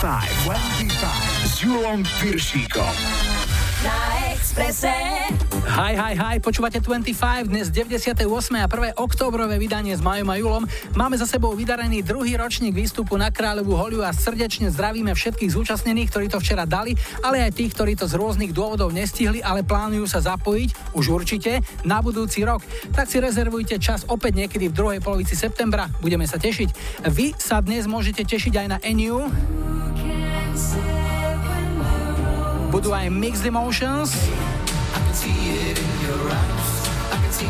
25, 25 s Julom Piršíkom. Na Exprese. Hi, hi, hi, počúvate 25, dnes 98. a 1. oktobrové vydanie s Majom a Julom. Máme za sebou vydarený druhý ročník výstupu na Kráľovú holiu a srdečne zdravíme všetkých zúčastnených, ktorí to včera dali, ale aj tých, ktorí to z rôznych dôvodov nestihli, ale plánujú sa zapojiť, už určite, na budúci rok. Tak si rezervujte čas opäť niekedy v druhej polovici septembra, budeme sa tešiť. Vy sa dnes môžete tešiť aj na NU. Budú aj Mixed Emotions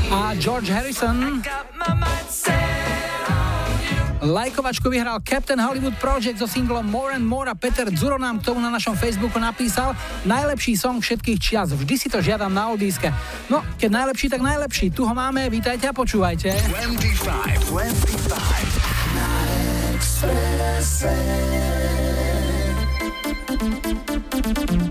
a George Harrison. Lajkovačku vyhral Captain Hollywood Project so singlom More and More a Peter Dzuro nám k tomu na našom Facebooku napísal najlepší song všetkých čias, vždy si to žiadam na oldíske. No, keď najlepší, tak najlepší. Tu ho máme, vítajte a počúvajte. 25, 25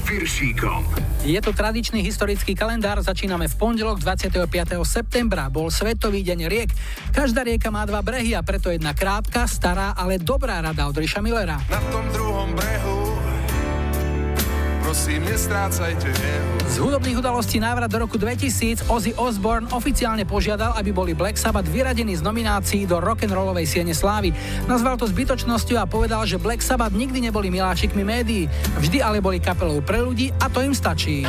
Piršíkom. Je to tradičný historický kalendár, začíname v pondelok 25. septembra, bol Svetový deň riek. Každá rieka má dva brehy a preto jedna krátka, stará, ale dobrá rada od Riša Millera. Na tom brehu prosím, nestrácajte Z hudobných udalostí návrat do roku 2000 Ozzy Osbourne oficiálne požiadal, aby boli Black Sabbath vyradení z nominácií do rock'n'rollovej siene slávy. Nazval to zbytočnosťou a povedal, že Black Sabbath nikdy neboli miláčikmi médií, vždy ale boli kapelou pre ľudí a to im stačí.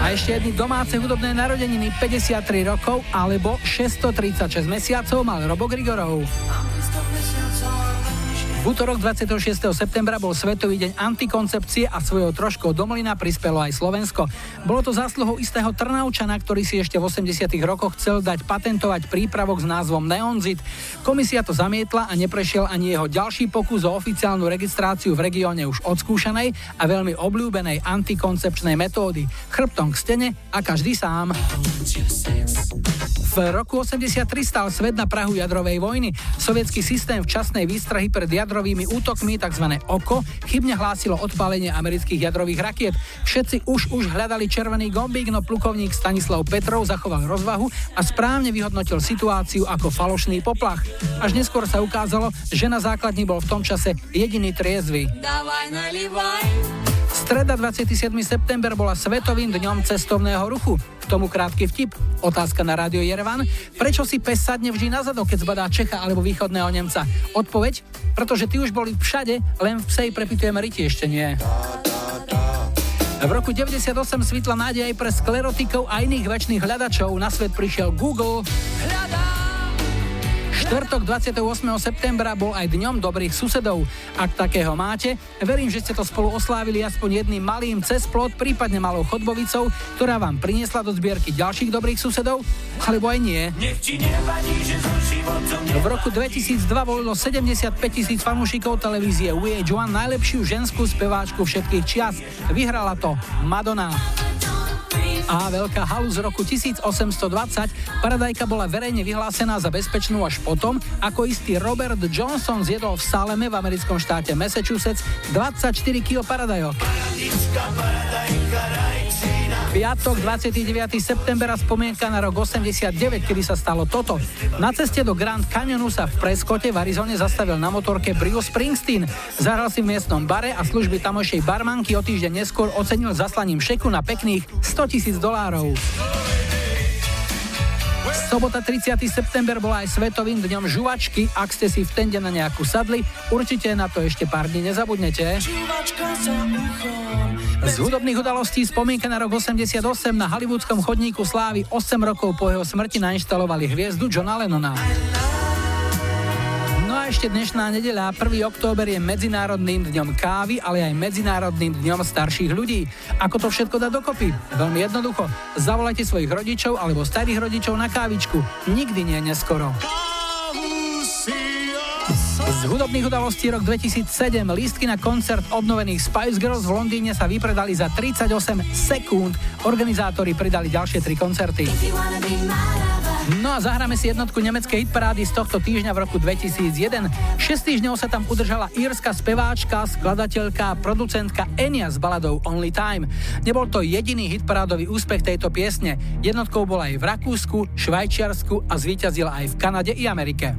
A ešte jedny domáce hudobné narodeniny 53 rokov alebo 636 mesiacov mal Robo Grigorov. Útorok 26. septembra bol Svetový deň antikoncepcie a svojou troškou domlina prispelo aj Slovensko. Bolo to zásluhou istého Trnaučana, ktorý si ešte v 80. rokoch chcel dať patentovať prípravok s názvom Neonzit. Komisia to zamietla a neprešiel ani jeho ďalší pokus o oficiálnu registráciu v regióne už odskúšanej a veľmi obľúbenej antikoncepčnej metódy. Chrbtom k stene a každý sám. V roku 83 stal svet na Prahu jadrovej vojny. Sovietský systém včasnej výstrahy pred jadrovými útokmi, tzv. OKO, chybne hlásilo odpálenie amerických jadrových rakiet. Všetci už už hľadali červený gombík, no plukovník Stanislav Petrov zachoval rozvahu a správne vyhodnotil situáciu ako falošný poplach. Až neskôr sa ukázalo, že na základni bol v tom čase jediný triezvy. Dávaj, Streda 27. september bola Svetovým dňom cestovného ruchu. K tomu krátky vtip. Otázka na rádio Jerevan. Prečo si pes sadne vždy na zadok, keď zbadá Čecha alebo východného Nemca? Odpoveď? Pretože ty už boli všade, len v psej prepitujeme ryti ešte nie. V roku 98 svitla nádej aj pre sklerotikov a iných väčšných hľadačov. Na svet prišiel Google. Hľadá! Štvrtok 28. septembra bol aj dňom dobrých susedov. Ak takého máte, verím, že ste to spolu oslávili aspoň jedným malým cez plot, prípadne malou chodbovicou, ktorá vám priniesla do zbierky ďalších dobrých susedov, alebo aj nie. V roku 2002 volilo 75 tisíc fanúšikov televízie VH1 najlepšiu ženskú speváčku všetkých čias. Vyhrala to Madonna a veľká halu z roku 1820, paradajka bola verejne vyhlásená za bezpečnú až potom, ako istý Robert Johnson zjedol v Saleme v americkom štáte Massachusetts 24 kg paradajok. Piatok 29. september a spomienka na rok 89, kedy sa stalo toto. Na ceste do Grand Canyonu sa v Preskote v Arizone zastavil na motorke Bruce Springsteen. Zahral si v miestnom bare a služby tamojšej barmanky o týždeň neskôr ocenil zaslaním šeku na pekných 100 tisíc dolárov. Sobota 30. september bola aj svetovým dňom žuvačky. Ak ste si v tende na nejakú sadli, určite na to ešte pár dní nezabudnete. Z hudobných udalostí spomienka na rok 88 na hollywoodskom chodníku slávy 8 rokov po jeho smrti nainštalovali hviezdu Johna Lennona ešte dnešná nedeľa, 1. október je Medzinárodným dňom kávy, ale aj Medzinárodným dňom starších ľudí. Ako to všetko dá dokopy? Veľmi jednoducho. Zavolajte svojich rodičov alebo starých rodičov na kávičku. Nikdy nie neskoro. Z hudobných udalostí rok 2007 lístky na koncert obnovených Spice Girls v Londýne sa vypredali za 38 sekúnd. Organizátori pridali ďalšie tri koncerty. No a zahráme si jednotku nemeckej hitparády z tohto týždňa v roku 2001. 6 týždňov sa tam udržala írska speváčka, skladateľka producentka Enya s baladou Only Time. Nebol to jediný hitparádový úspech tejto piesne. Jednotkou bola aj v Rakúsku, Švajčiarsku a zvíťazila aj v Kanade i Amerike.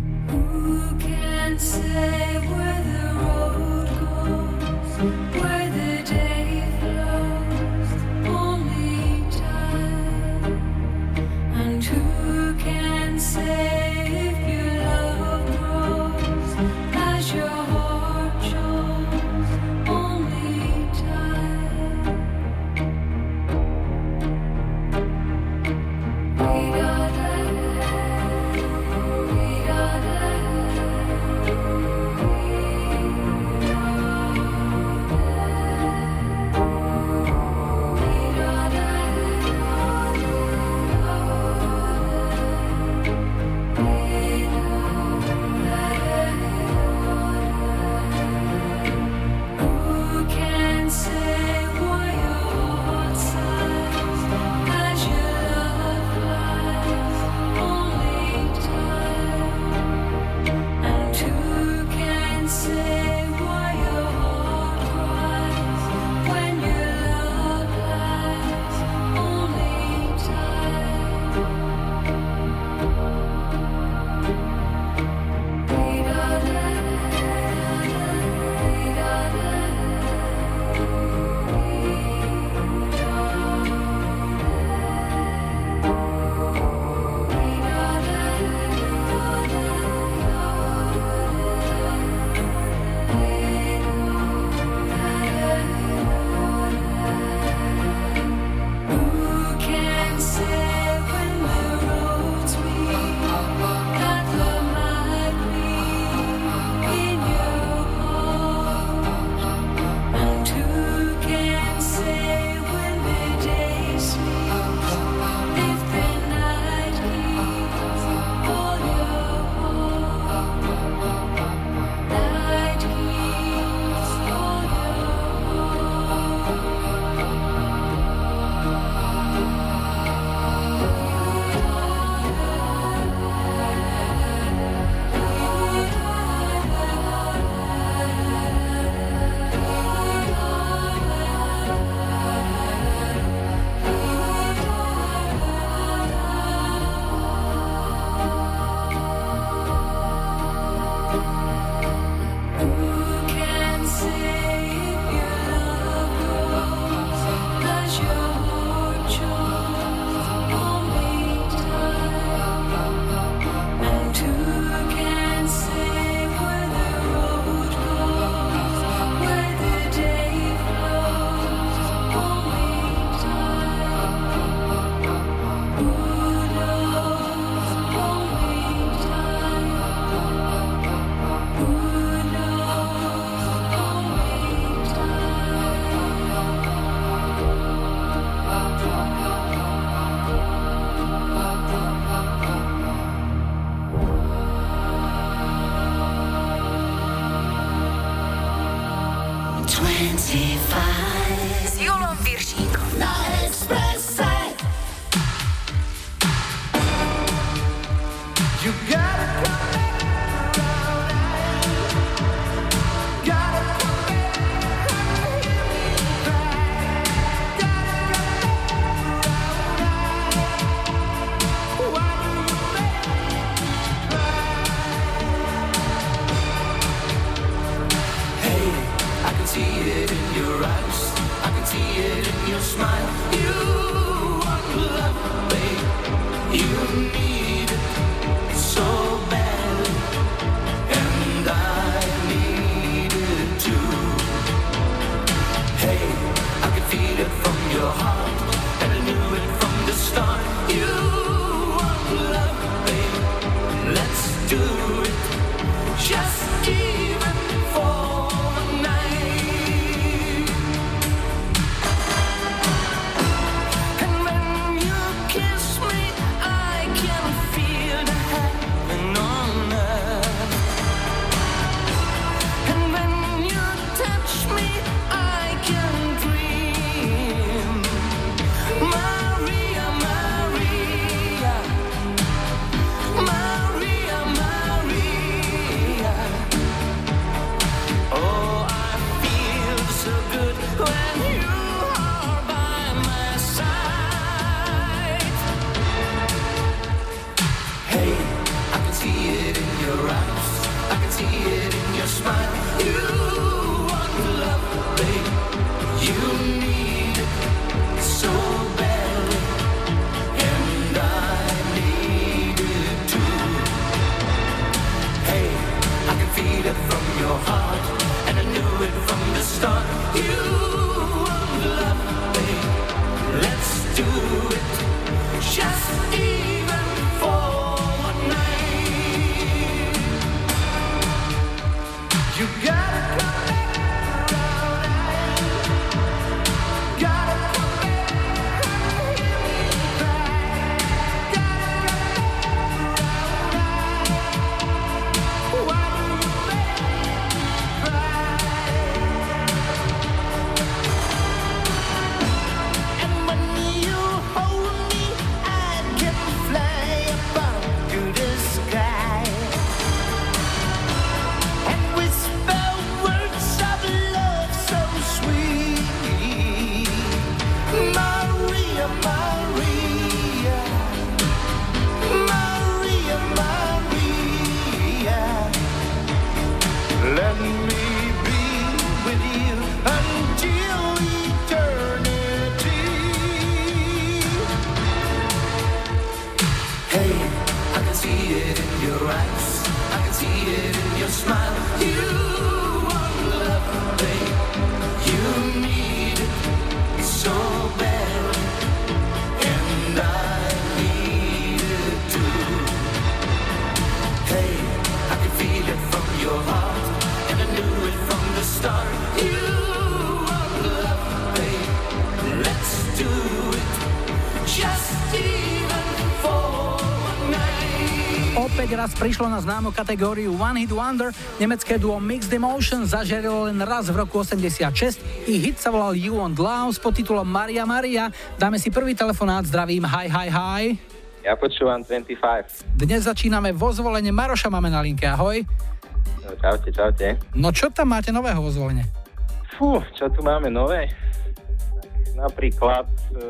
say. Prišlo na známu kategóriu One Hit Wonder. Nemecké duo Mixed Emotion zažerilo len raz v roku 86. Ich hit sa volal You Want Love s podtitulom Maria Maria. Dáme si prvý telefonát, zdravím, hi, hi, hi. Ja počúvam 25. Dnes začíname vo zvolenie. Maroša máme na linke, ahoj. No, čaute, čaute. No čo tam máte nového vo zvolenie? Fú, čo tu máme nové? Napríklad e,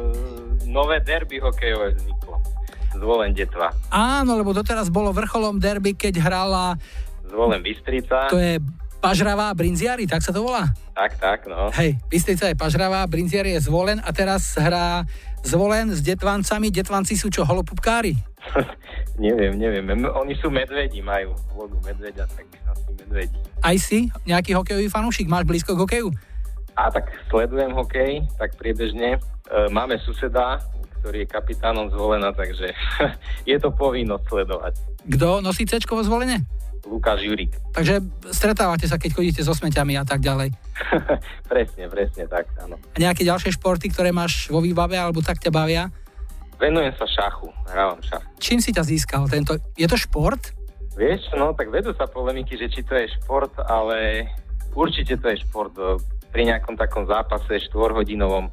nové derby hokejové vzniklo. Zvolen Detva. Áno, lebo doteraz bolo vrcholom derby, keď hrala, Zvolen Bystrica. to je Pažravá Brinziari, tak sa to volá? Tak, tak, no. Hej, Bystrica je Pažravá, Brinziari je Zvolen a teraz hrá Zvolen s Detvancami. Detvanci sú čo, holopupkári? neviem, neviem. Oni sú medvedi, majú vodu medveďa, tak asi medvedi. Aj si nejaký hokejový fanúšik? Máš blízko k hokeju? A tak sledujem hokej, tak priebežne. E, máme suseda, ktorý je kapitánom zvolena, takže je to povinnosť sledovať. Kto nosí C vo zvolenie? Lukáš Jurik. Takže stretávate sa, keď chodíte so smeťami a tak ďalej. presne, presne tak, áno. A nejaké ďalšie športy, ktoré máš vo výbave alebo tak ťa bavia? Venujem sa šachu, hrávam šach. Čím si ťa získal tento? Je to šport? Vieš, no tak vedú sa polemiky, že či to je šport, ale určite to je šport. Pri nejakom takom zápase štvorhodinovom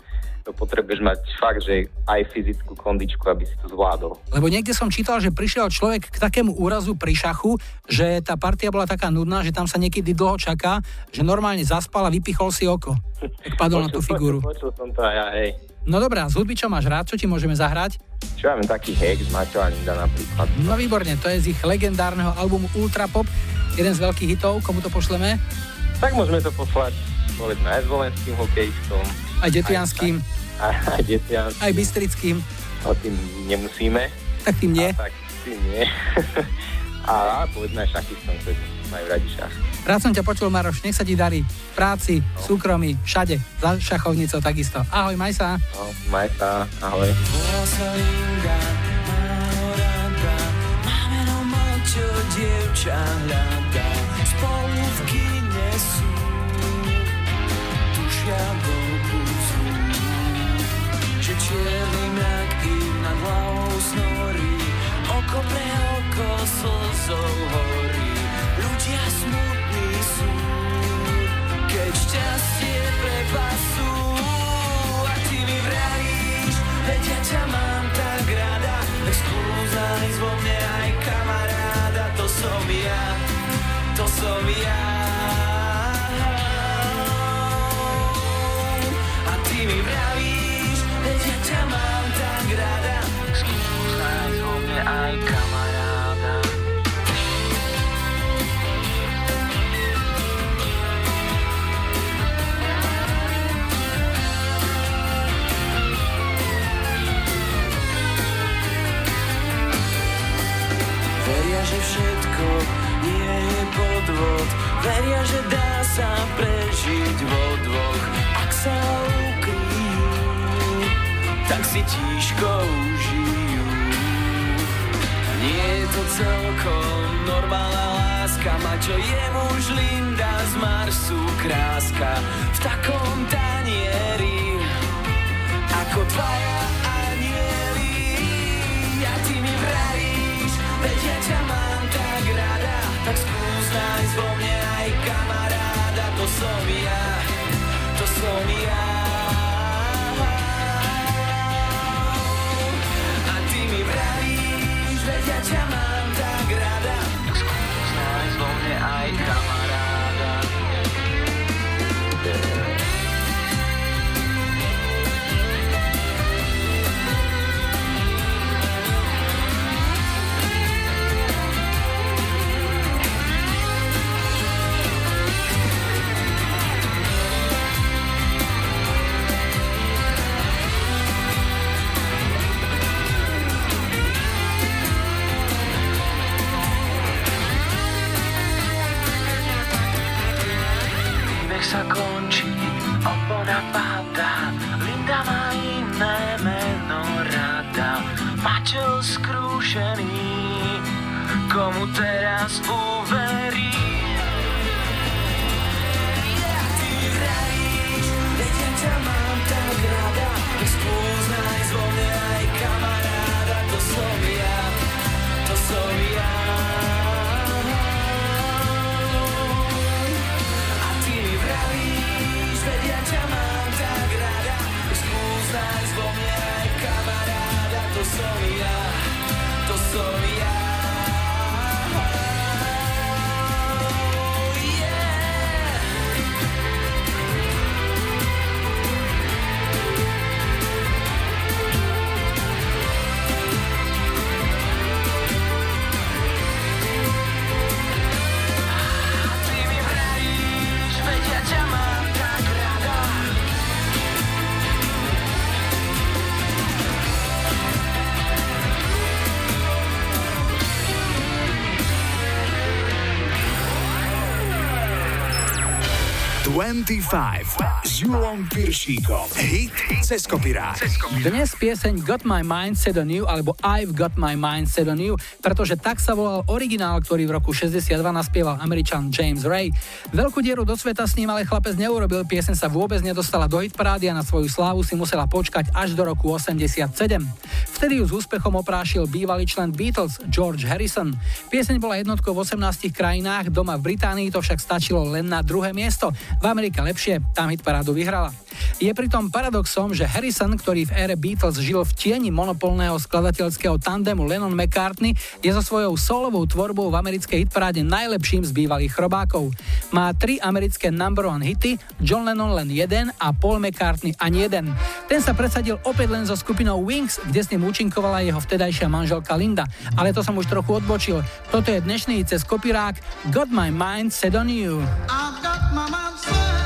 to potrebuješ mať fakt, že aj fyzickú kondičku, aby si to zvládol. Lebo niekde som čítal, že prišiel človek k takému úrazu pri šachu, že tá partia bola taká nudná, že tam sa niekedy dlho čaká, že normálne zaspal a vypichol si oko. Tak padol na tú figúru. Počul, počul som to aj ja, hej. No dobrá, z hudby čo máš rád, čo ti môžeme zahrať? Čo máme taký Hex, Maťo a Linda napríklad. No výborne, to je z ich legendárneho albumu Ultra Pop, jeden z veľkých hitov, komu to pošleme? Tak môžeme to poslať, povedzme, aj s volenským hokejistom. Aj Detianským, Aj, aj detianským. aj Bystrickým, O tým nemusíme. tak tým nie. A tak tým nie. a, povedzme aj šachistom, ktorí majú radi šach. Rád som ťa počul, Maroš, nech sa ti darí. V práci, v súkromí, všade, za šachovnicou takisto. Ahoj, maj sa. No, maj sa, ahoj. Máme čo dievča hľadá. Spolu v kine sú, do pusu, že čierny mrak im nad oko pre oko slzou horí. Ľudia sú, keď šťastie prepasú a ty mi vravíš, veď ja ťa tak rada, tak zájsť vo kamaráda, to som ja, to som ja. Aj kamaráda. Veria, že všetko nie je podvod. Veria, že dá sa prežiť vo dvoch. Ak sa ukryjú, tak si tížko užijú Nie je to celkom normálna láska Mať čo je muž Linda z Marsu kráska. V takom tanieri Ako dvaja anieli. A ty mi vravíš Veď ja ťa mám tak rada Tak skús nájsť vo mne aj kamaráda. To som ja To som ja s Julom Piršíkom. Hit cez kopirát. Dnes pieseň Got My Mind Set on You alebo I've Got My Mind Set on You, pretože tak sa volal originál, ktorý v roku 62 naspieval američan James Ray. Veľkú dieru do sveta s ním ale chlapec neurobil, pieseň sa vôbec nedostala do hitparády a na svoju slávu si musela počkať až do roku 87. Vtedy ju s úspechom oprášil bývalý člen Beatles George Harrison. Pieseň bola jednotkou v 18 krajinách, doma v Británii to však stačilo len na druhé miesto. V Amerike lepšie, tam hitparádu vyhrala. Je pritom paradoxom, že Harrison, ktorý v ére Beatles žil v tieni monopolného skladateľského tandemu Lennon McCartney, je so svojou solovou tvorbou v americkej hitparáde najlepším z bývalých chrobákov. Má tri americké number one hity, John Lennon len jeden a Paul McCartney ani jeden. Ten sa presadil opäť len so skupinou Wings, kde s ním účinkovala jeho vtedajšia manželka Linda. Ale to som už trochu odbočil. Toto je dnešný cez kopirák Got My Mind Set On You. I've got my mind set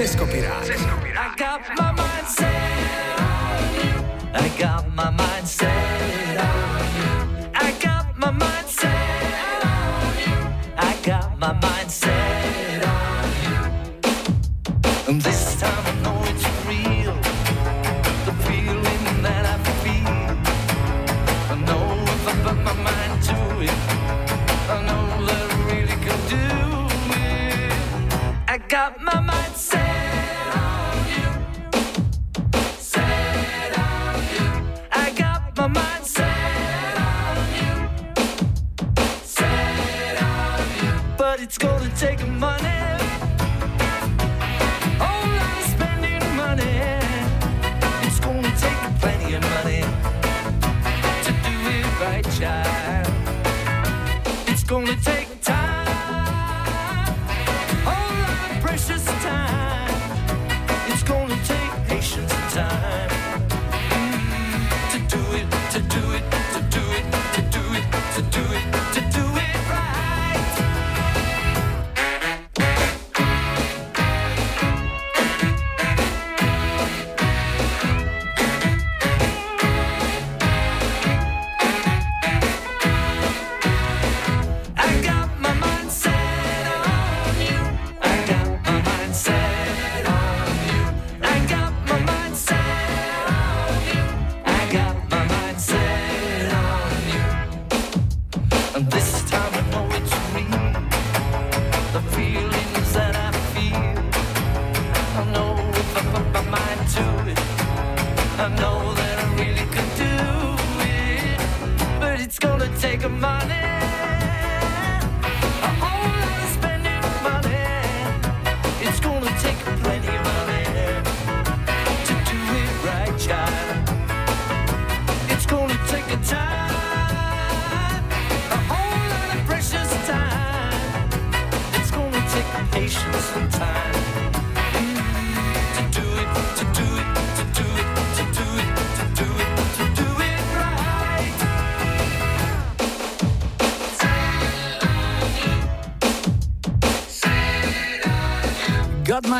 Hit cez kopirát. I got my mind set on you. I got my mind set on you. I got my mind set on you. I got my mind set on you. And this time I know it's real. The feeling that I feel. I know if I put my mind to it. I know that I really can do it. I got my mind set it's gonna take a money.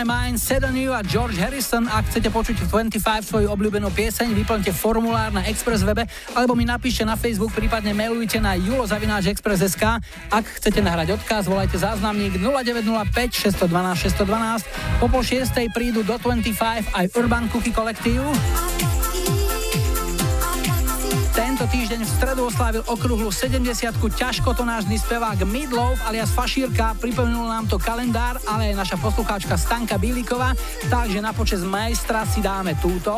My Mind, Set on You a George Harrison. Ak chcete počuť v 25 svoju obľúbenú pieseň, vyplňte formulár na Express webe alebo mi napíšte na Facebook, prípadne mailujte na julozavináčexpress.sk. Ak chcete nahrať odkaz, volajte záznamník 0905 612 612. Po pol šiestej prídu do 25 aj Urban Cookie kolektív. Tento týždeň v stredu oslávil okruhlu 70 ťažko to náš spevák Midlov alias Fašírka, pripomenul nám to kalendár, ale aj naša poslucháčka Stanka Bíliková, takže na počas majstra si dáme túto.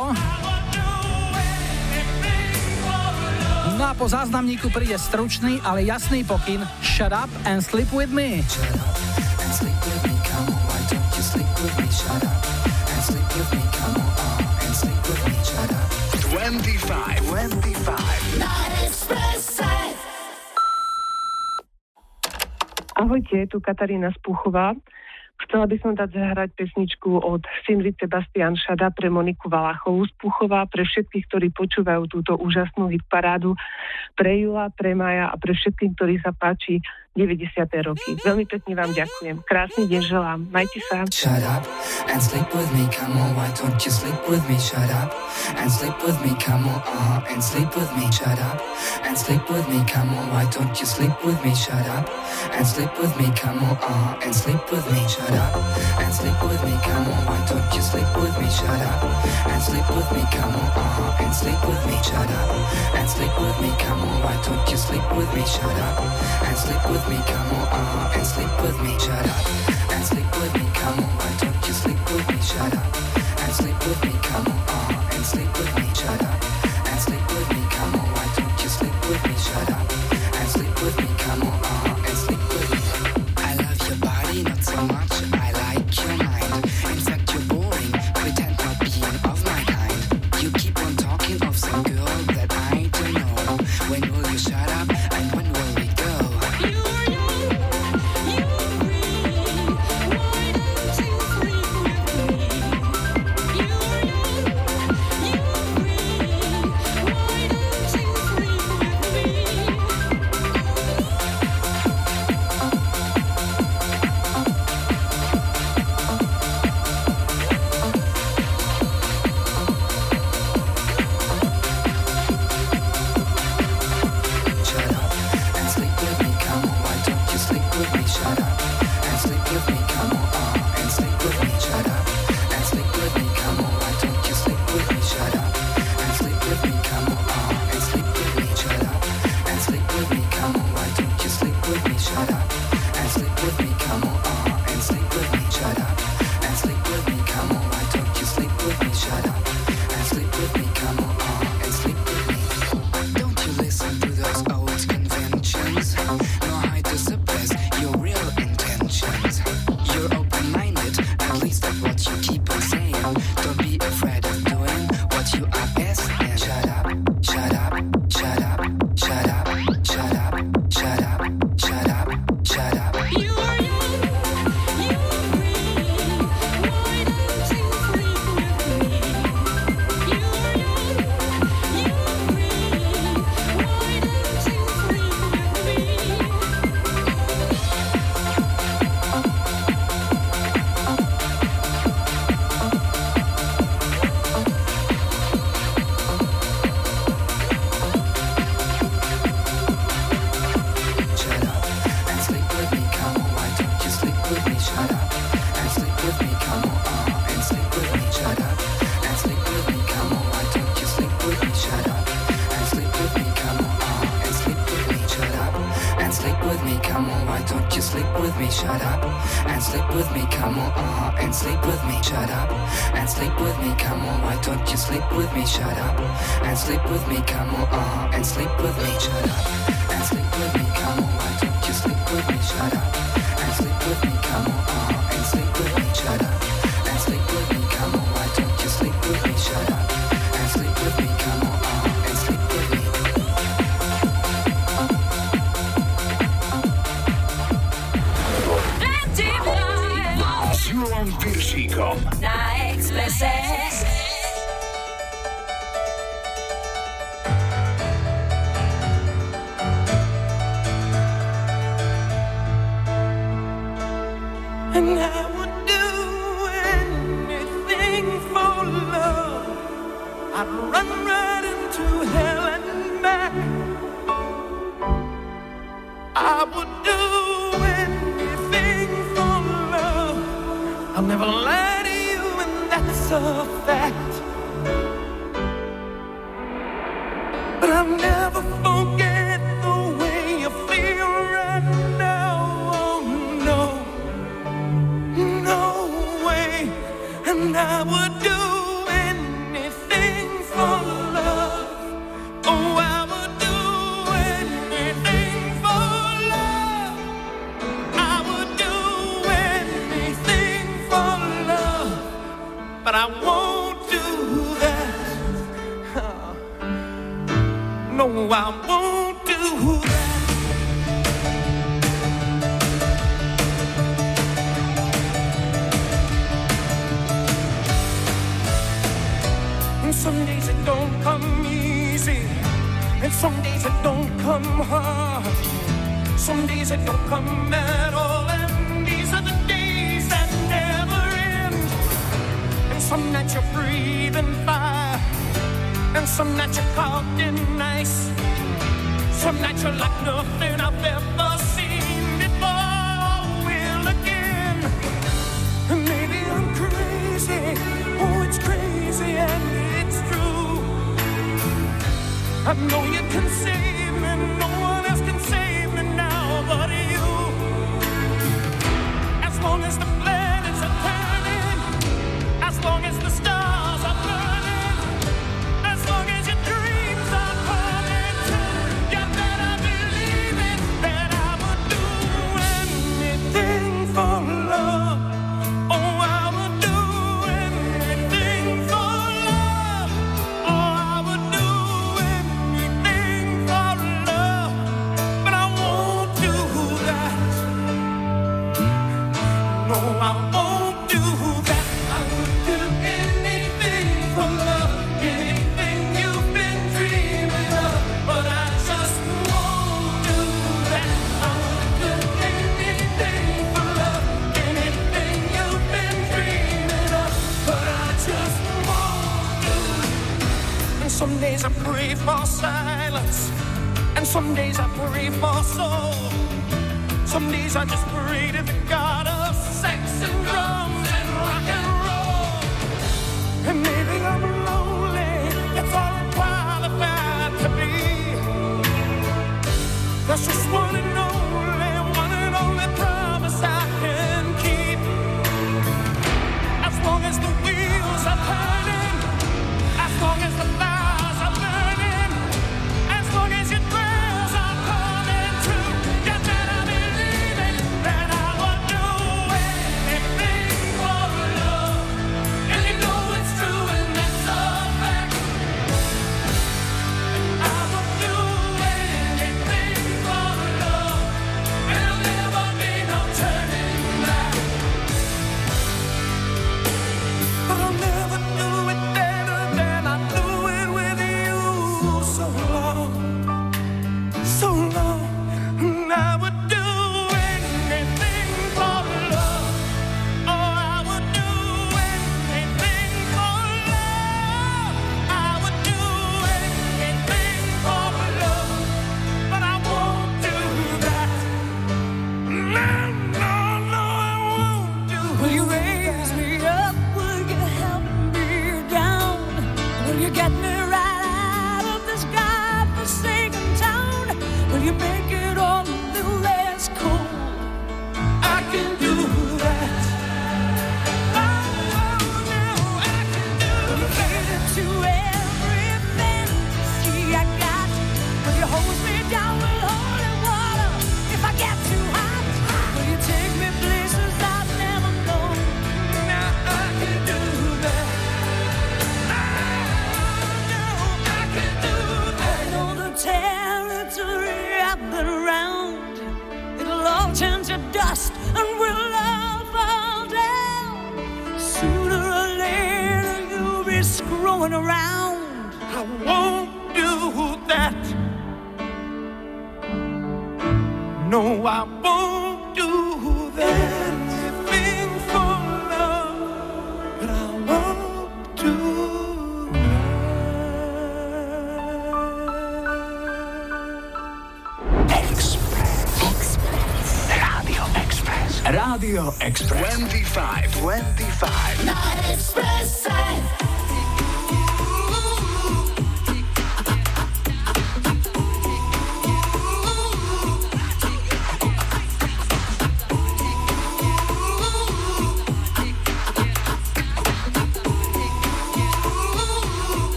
No a po záznamníku príde stručný, ale jasný pokyn Shut up and sleep with me. Je tu Katarína Spuchová. Chcela by som dať zahrať pesničku od Sinri Sebastian Šada pre Moniku Valachovú Spuchová, pre všetkých, ktorí počúvajú túto úžasnú hitparádu, pre Jula, pre Maja a pre všetkých, ktorí sa páči 90. roky. Veľmi pekne vám ďakujem. Krásny deň želám. Majte sa. Shut up and sleep with me, come on, why don't you sleep with me? Shut up and sleep with me, come on, uh-huh, and sleep with me. Shut up and sleep with me, come on, why don't you sleep with me? Shut up and sleep with me, come on, uh-huh, and sleep with me. Shut up and sleep with me, come on, why don't you sleep with me? Shut up and sleep with me, come on, uh-huh, and sleep with me. Shut up and sleep with me, come on, why don't you sleep with me? Shut up and sleep with with me, come on, uh-huh, and sleep with me, shut up, and sleep with me, come on, why don't you sleep with me, shut up, and sleep with me, come on, uh-huh, and sleep with me, shut up, and sleep with me, come on, why don't you sleep with me, shut up, Na Express. And I would do anything for love. I'd run.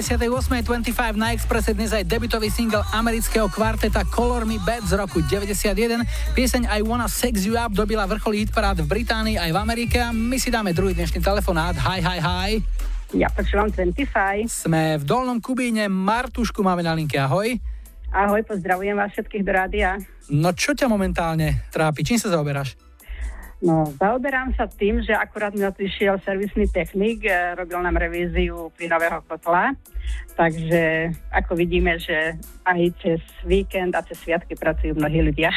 8.25 na Expresse dnes aj debutový single amerického kvarteta Color Me Bad z roku 91. Pieseň I Wanna Sex You Up dobila vrcholý hitparád v Británii aj v Amerike a my si dáme druhý dnešný telefonát. Hi, hi, hi. Ja počúvam 25. Sme v Dolnom Kubíne, Martušku máme na linke, ahoj. Ahoj, pozdravujem vás všetkých do rádia. No čo ťa momentálne trápi, čím sa zaoberáš? No, zaoberám sa tým, že akurát mi prišiel servisný technik, e, robil nám revíziu plynového kotla, takže ako vidíme, že aj cez víkend a cez sviatky pracujú mnohí ľudia.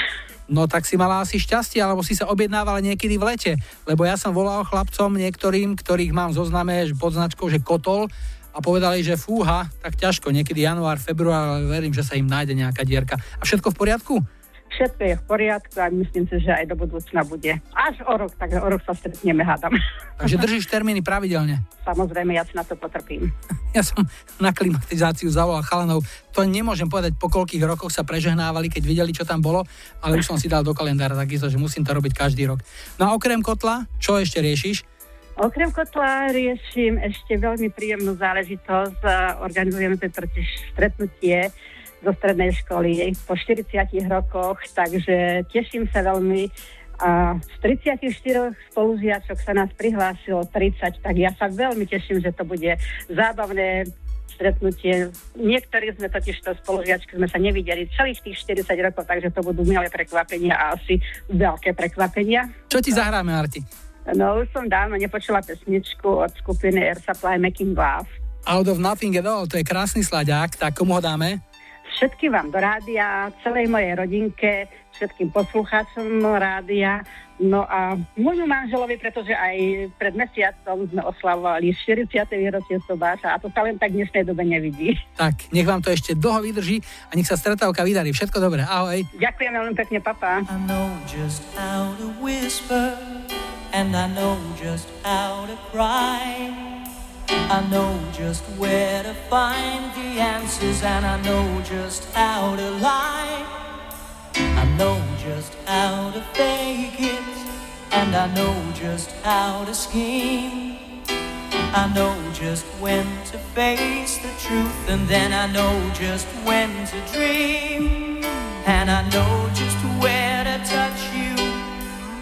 No tak si mala asi šťastie, alebo si sa objednávala niekedy v lete, lebo ja som volal chlapcom niektorým, ktorých mám zozname pod značkou, že kotol a povedali, že fúha, tak ťažko, niekedy január, február, ale verím, že sa im nájde nejaká dierka. A všetko v poriadku? Všetko je v poriadku a myslím si, že aj do budúcna bude. Až o rok, tak o rok sa stretneme, hádam. Takže držíš termíny pravidelne. Samozrejme, ja si na to potrpím. Ja som na klimatizáciu zavolal chalanov. To nemôžem povedať, po koľkých rokoch sa prežehnávali, keď videli, čo tam bolo, ale už som si dal do kalendára takisto, že musím to robiť každý rok. No a okrem kotla, čo ešte riešiš? Okrem kotla riešim ešte veľmi príjemnú záležitosť. Organizujeme to totiž stretnutie zo strednej školy po 40 rokoch, takže teším sa veľmi. A z 34 spolužiačok sa nás prihlásilo 30, tak ja sa veľmi teším, že to bude zábavné, stretnutie. Niektorí sme totiž to spolužiačky sme sa nevideli celých tých 40 rokov, takže to budú milé prekvapenia a asi veľké prekvapenia. Čo ti zahráme, Arti? No už som dávno nepočula pesničku od skupiny Air Supply Making Love. Out of Nothing at All, to je krásny slaďák, tak komu ho dáme? Všetkým vám do rádia, celej mojej rodinke, všetkým poslucháčom rádia, no a môjmu manželovi, pretože aj pred mesiacom sme oslavovali 40. výročie Sobáša a to sa len tak v dnešnej dobe nevidí. Tak, nech vám to ešte dlho vydrží a nech sa stretávka vydarí. Všetko dobré, ahoj. Ďakujem veľmi pekne, papa. I know just how to whisper, and I know just how to cry. I know just where to find the answers, and I know just how to lie. I know just how to fake it, and I know just how to scheme. I know just when to face the truth, and then I know just when to dream. And I know just where to touch you,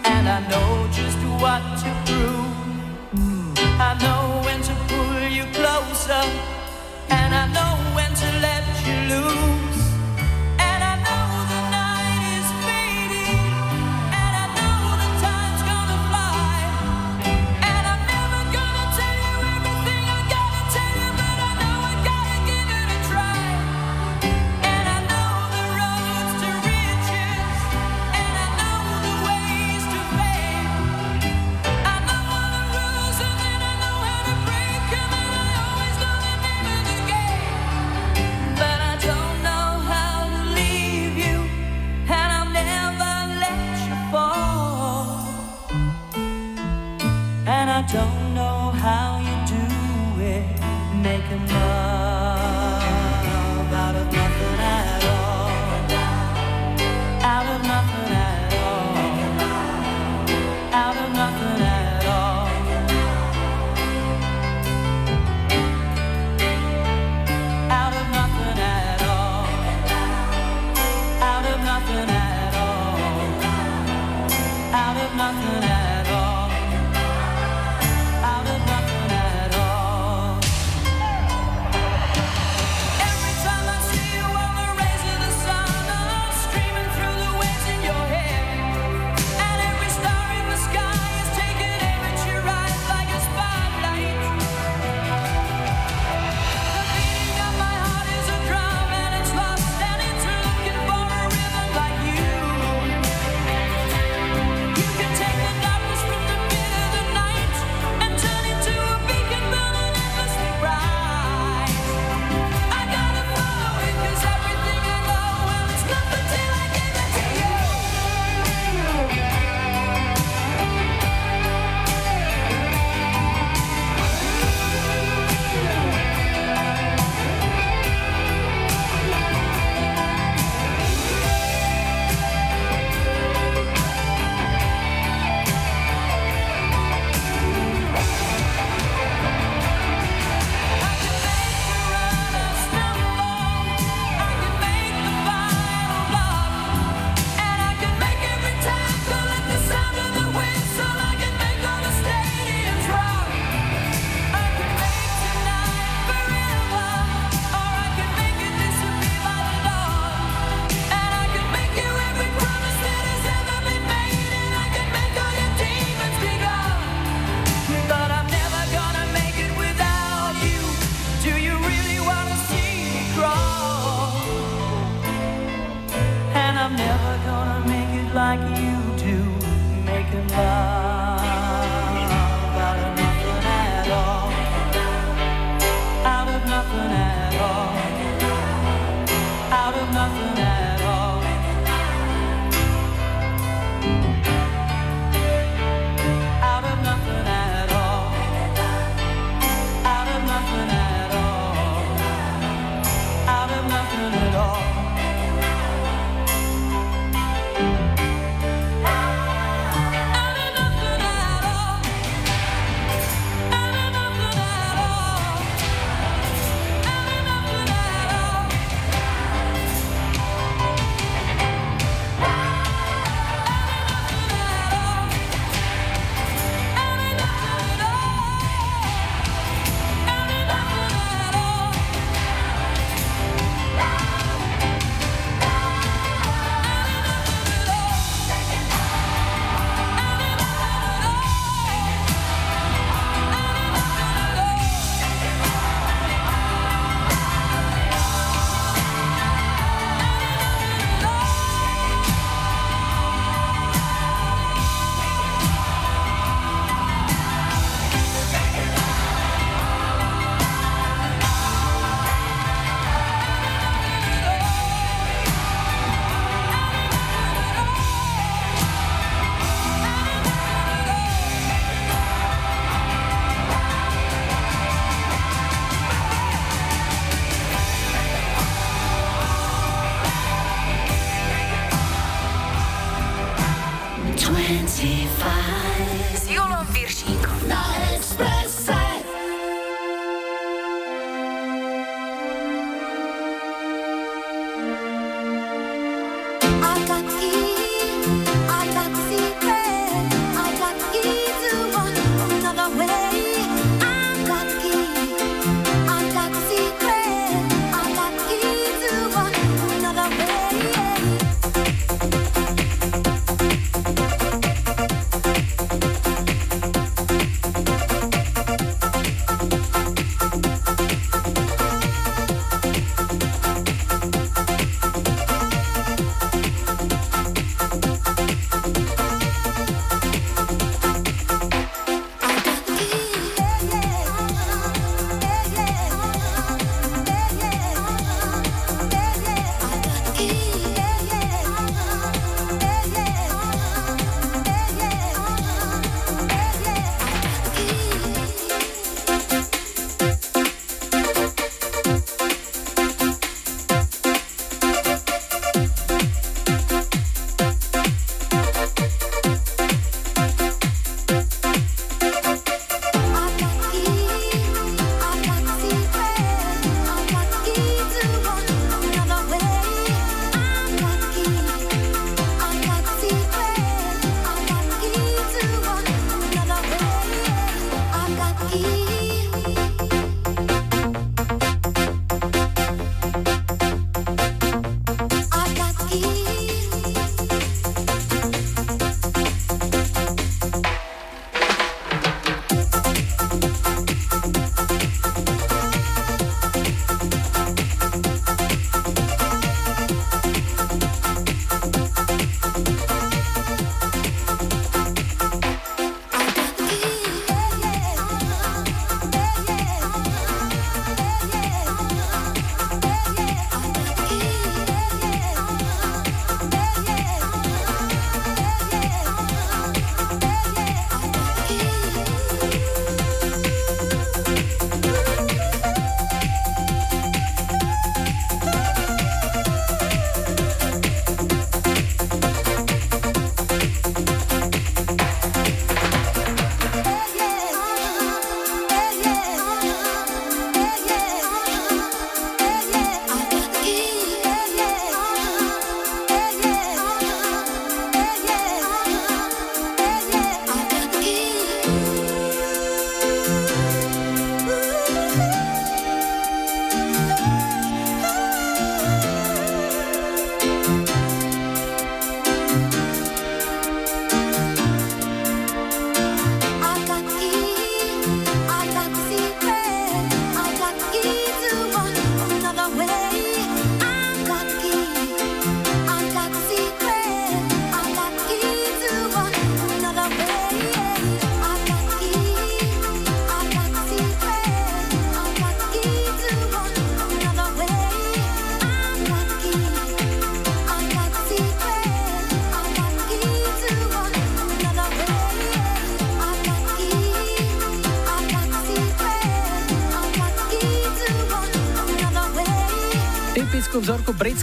and I know just what to prove. I know and I know when to let you loose. And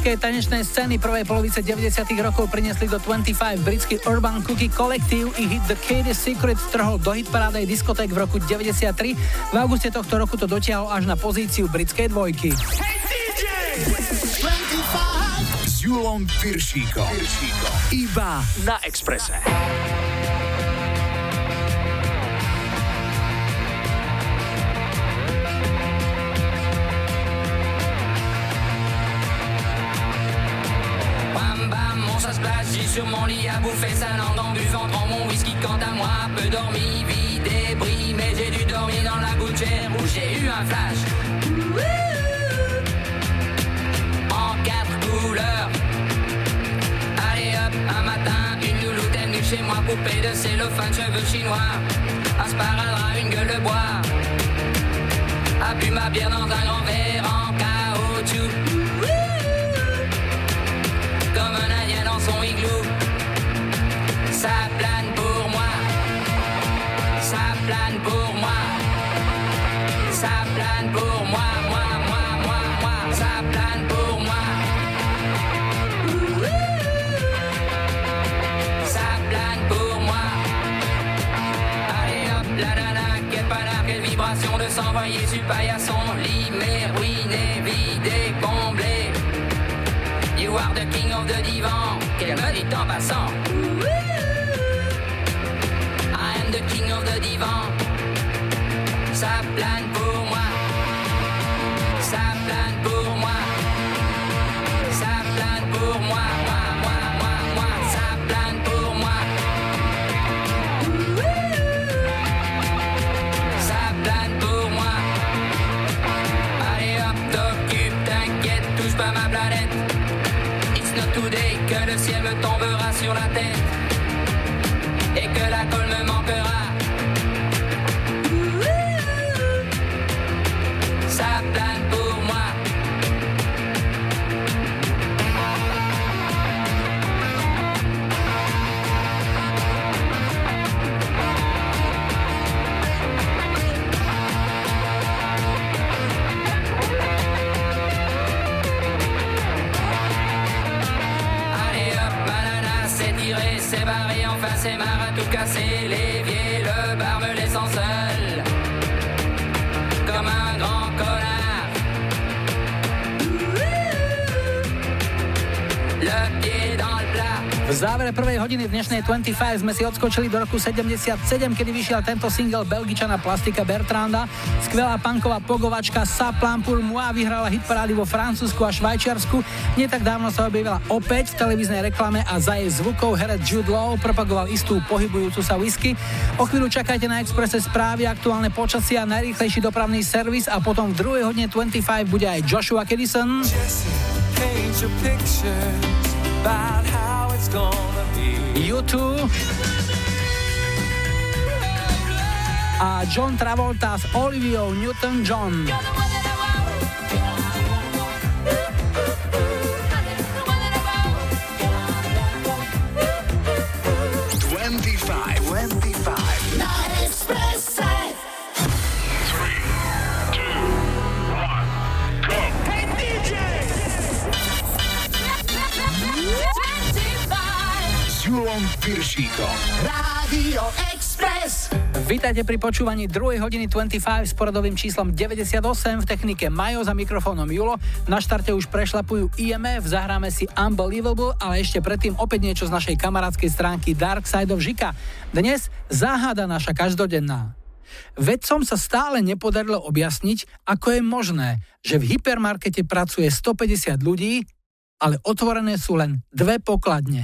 vzorku britskej tanečnej scény prvej polovice 90. rokov priniesli do 25 britský Urban Cookie Collective i hit The Katie's Secret strhol do hitparáday diskoték v roku 93. V auguste tohto roku to dotiahol až na pozíciu britskej dvojky. Hey DJ! S Julom Piršíkom. Iba na Exprese. Sur mon lit à bouffer sa langue en buvant grand mon whisky quant à moi peu dormi, vide et mais j'ai dû dormir dans la gouttière où j'ai eu un flash. En quatre couleurs. Allez hop un matin une louloute est venue chez moi poupée de cellophane cheveux chinois. Un sparadrap une gueule de bois. A bu ma bière dans un grand paillasson. Limé, ruiné, vidé, comblé. You are the king of the divan. Qu'elle me dit en passant? the king of the divan. Ça plane que le ciel tombera sur la tête závere prvej hodiny dnešnej 25 sme si odskočili do roku 77, kedy vyšiel tento single Belgičana Plastika Bertranda. Skvelá punková pogovačka Sa Plan pour moi vyhrala hitparády vo Francúzsku a Švajčiarsku. Nie tak dávno sa objavila opäť v televíznej reklame a za jej zvukov herec Jude Law propagoval istú pohybujúcu sa whisky. O chvíľu čakajte na Expresse správy, aktuálne počasie a najrýchlejší dopravný servis a potom v druhej hodine 25 bude aj Joshua Kedison. YouTube a John Travolta s Oliviou Newton-John. Julom Piršíkom. Rádio Express. Vítajte pri počúvaní 2. hodiny 25 s poradovým číslom 98 v technike Majo za mikrofónom Julo. Na štarte už prešlapujú IMF, zahráme si Unbelievable, ale ešte predtým opäť niečo z našej kamarádskej stránky Dark Side of Žika. Dnes záhada naša každodenná. Vedcom sa stále nepodarilo objasniť, ako je možné, že v hypermarkete pracuje 150 ľudí, ale otvorené sú len dve pokladne.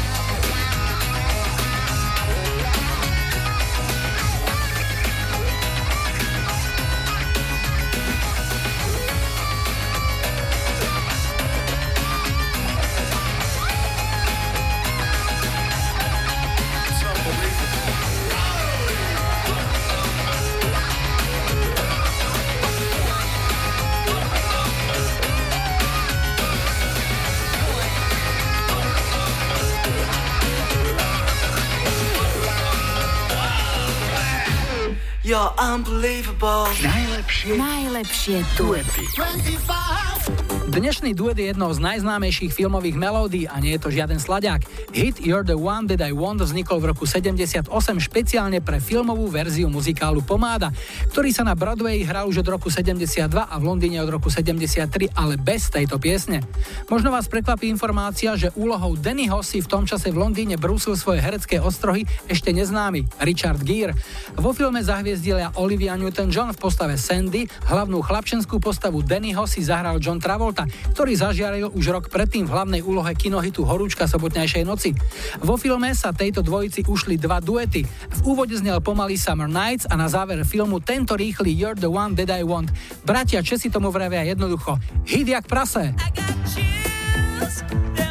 Unbelievable. Najlepšie, Najlepšie duety. Dnešný duet je jednou z najznámejších filmových melódií a nie je to žiaden sladiak. Hit You're the One That I Want vznikol v roku 78 špeciálne pre filmovú verziu muzikálu Pomáda, ktorý sa na Broadway hral už od roku 72 a v Londýne od roku 73, ale bez tejto piesne. Možno vás prekvapí informácia, že úlohou Dannyho si v tom čase v Londýne brúsil svoje herecké ostrohy ešte neznámy Richard Gere. Vo filme zahviezdila Olivia Newton-John v postave Sandy, hlavnú chlapčenskú postavu Dannyho si zahral John Travolta, ktorý zažiaril už rok predtým v hlavnej úlohe kinohitu Horúčka sobotnejšej noci. Vo filme sa tejto dvojici ušli dva duety. V úvode znel pomalý Summer Nights a na záver filmu tento rýchly You're the One That I Want. Bratia Česi tomu vravia jednoducho. Hit jak prase. You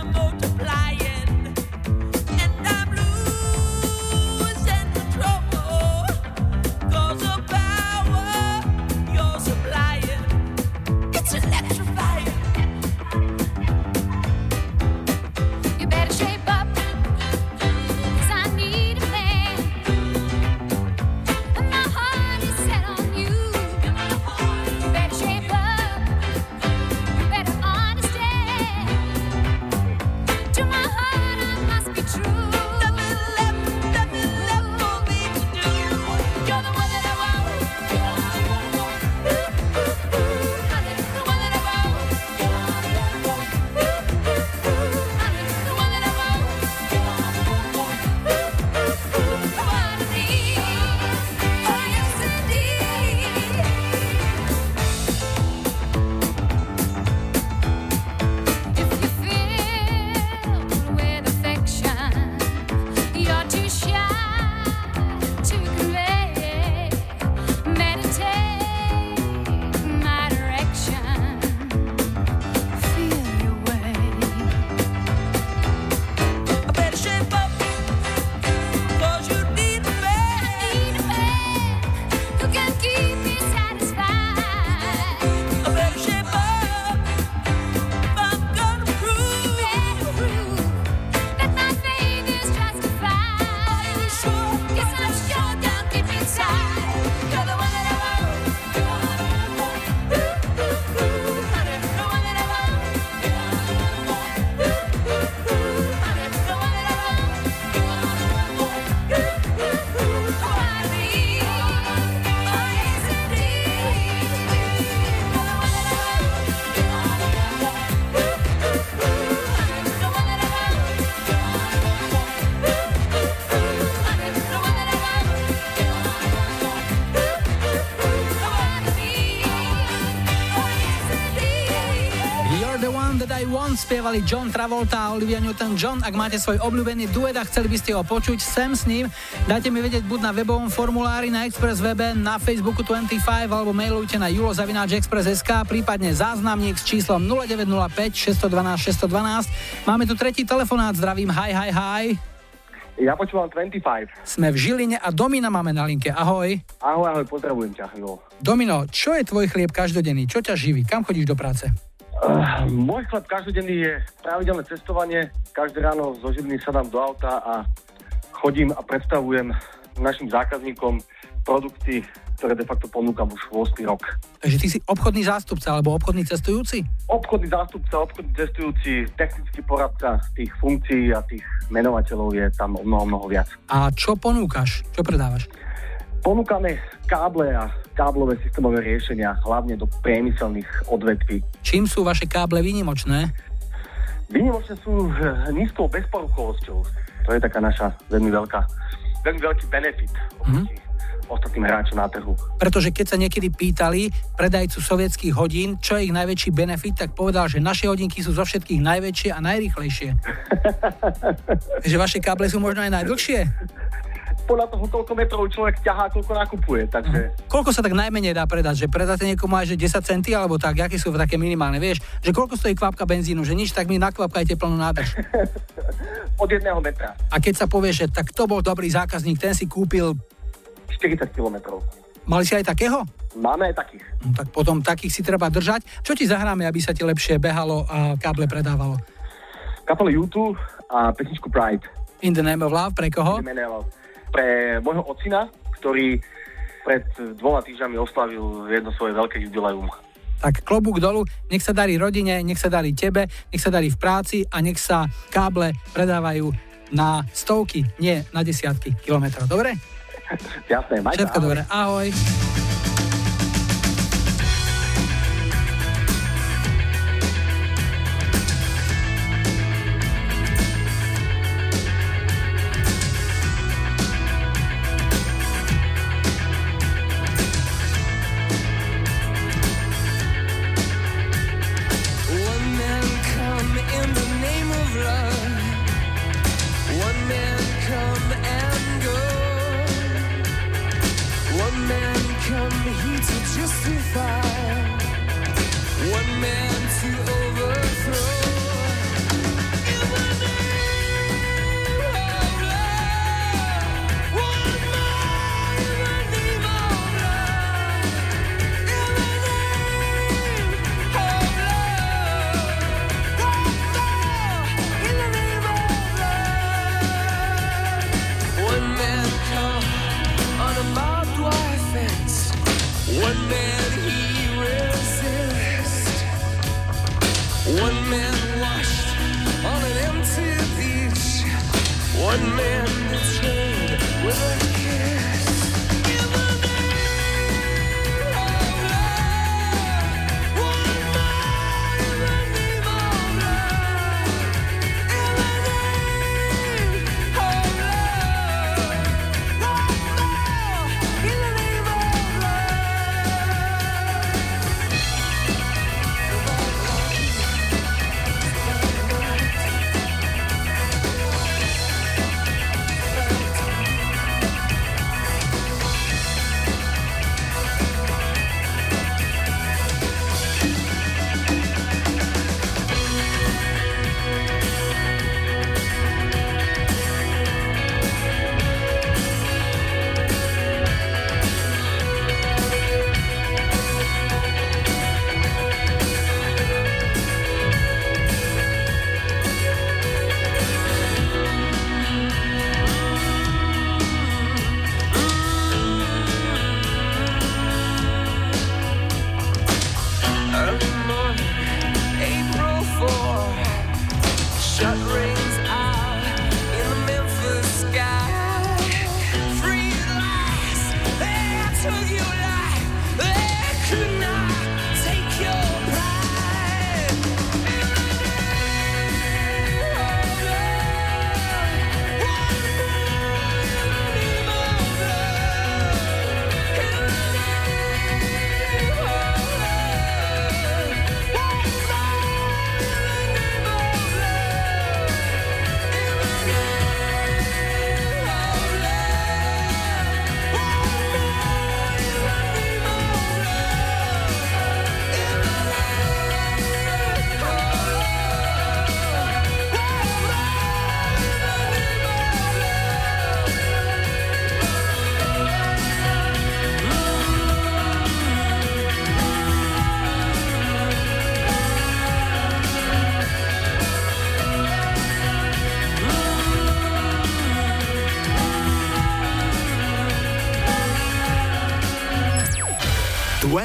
spievali John Travolta a Olivia Newton-John. Ak máte svoj obľúbený duet a chceli by ste ho počuť sem s ním, dajte mi vedieť buď na webovom formulári na Express webe, na Facebooku 25 alebo mailujte na julozavináčexpress.sk, prípadne záznamník s číslom 0905 612 612. Máme tu tretí telefonát, zdravím, hi, hi, hi. Ja počúvam 25. Sme v Žiline a Domina máme na linke. Ahoj. Ahoj, ahoj, pozdravujem ťa, Julo. Domino, čo je tvoj chlieb každodenný? Čo ťa živí? Kam chodíš do práce? Uh, môj chleb každodenný je pravidelné cestovanie. Každé ráno zo Žiliny sadám do auta a chodím a predstavujem našim zákazníkom produkty, ktoré de facto ponúkam už 8 rok. Takže ty si obchodný zástupca alebo obchodný cestujúci? Obchodný zástupca, obchodný cestujúci, technický poradca tých funkcií a tých menovateľov je tam o mnoho, mnoho viac. A čo ponúkaš? Čo predávaš? Ponúkame káble a káblové systémové riešenia, hlavne do priemyselných odvetví. Čím sú vaše káble výnimočné? Výnimočné sú eh, nízkou bezporuchovosťou. To je taká naša veľmi veľká, veľmi veľký benefit oproti ostatným hráčom na trhu. Pretože keď sa niekedy pýtali predajcu sovietských hodín, čo je ich najväčší benefit, tak povedal, že naše hodinky sú zo všetkých najväčšie a najrýchlejšie. že vaše káble sú možno aj najdlhšie. Podľa toho, koľko metrov človek ťahá, koľko nakupuje, takže... Koľko sa tak najmenej dá predať? Že predáte niekomu aj že 10 centy alebo tak, aké sú také minimálne, vieš? Že koľko stojí kvapka benzínu, že nič, tak mi nakvapkajte plnú nádrž. Od jedného metra. A keď sa povie, že tak to bol dobrý zákazník, ten si kúpil 40 kilometrov. Mali si aj takého? Máme aj takých. No, tak potom takých si treba držať. Čo ti zahráme, aby sa ti lepšie behalo a káble predávalo? Kapelu YouTube a pesničku Pride. In the name of love, pre koho? In the name of love. Pre môjho ocina, ktorý pred dvoma týždňami oslavil jedno svoje veľké jubileum. Tak klobúk dolu, nech sa darí rodine, nech sa darí tebe, nech sa darí v práci a nech sa káble predávajú na stovky, nie na desiatky kilometrov. Dobre? Jasné, majte. Všetko dobre. Ahoj.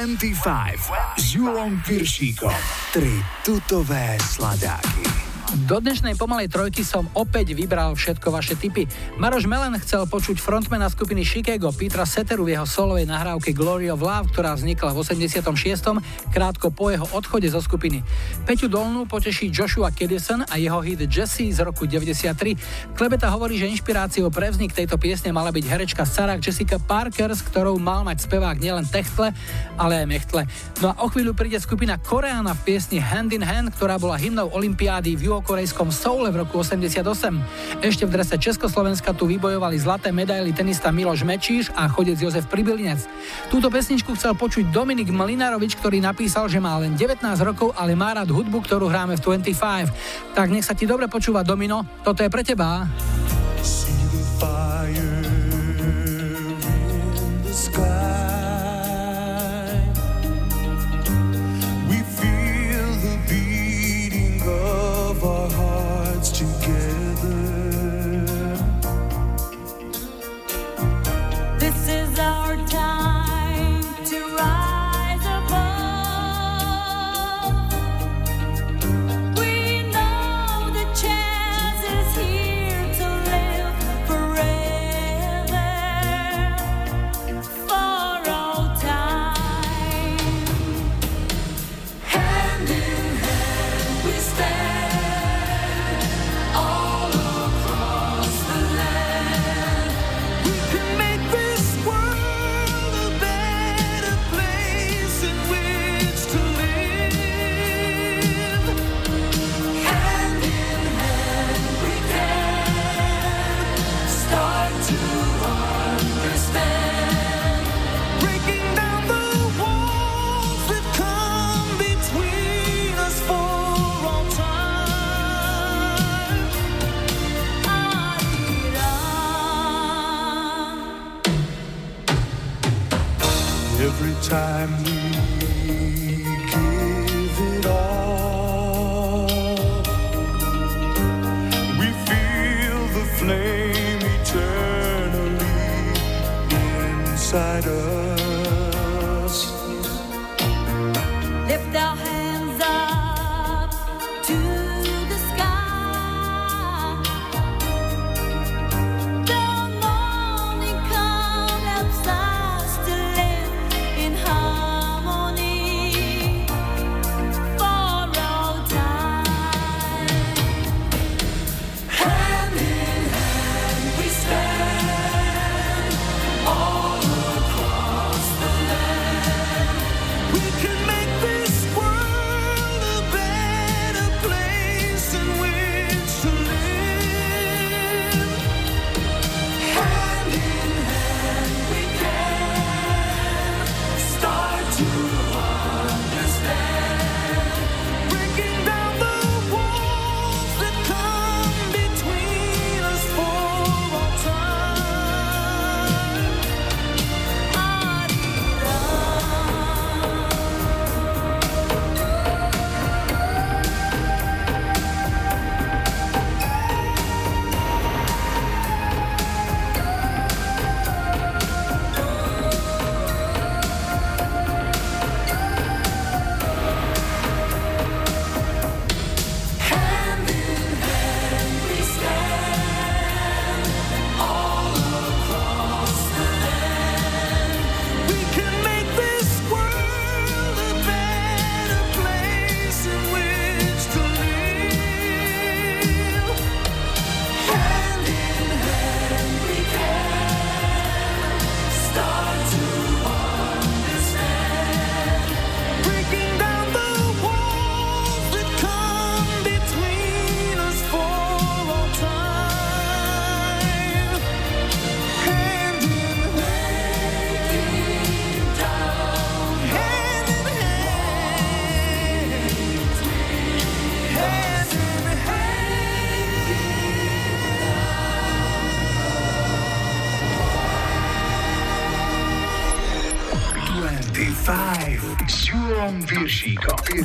25 s Julom Piršíkom. Tri tutové sladáky. Do dnešnej pomalej trojky som opäť vybral všetko vaše tipy. Maroš Melen chcel počuť frontmana skupiny Chicago Petra Seteru v jeho solovej nahrávke Glory of Love, ktorá vznikla v 86. krátko po jeho odchode zo skupiny. Peťu Dolnú poteší Joshua Kedison a jeho hit Jesse z roku 93. Klebeta hovorí, že inšpiráciou pre vznik tejto piesne mala byť herečka Sarah Jessica Parker, s ktorou mal mať spevák nielen techtle, ale aj mechtle. No a o chvíľu príde skupina Koreana v piesni Hand in Hand, ktorá bola hymnou Olympiády v juhokorejskom Soule v roku 88. Ešte v drese Československa tu vybojovali zlaté medaily tenista Miloš Mečíš a chodec Jozef Pribilinec. Túto pesničku chcel počuť Dominik Mlinarovič, ktorý napísal, že má len 19 rokov, ale má rád hudbu, ktorú hráme v 25. Tak nech sa ti dobre počúva Domino, toto je pre teba. Time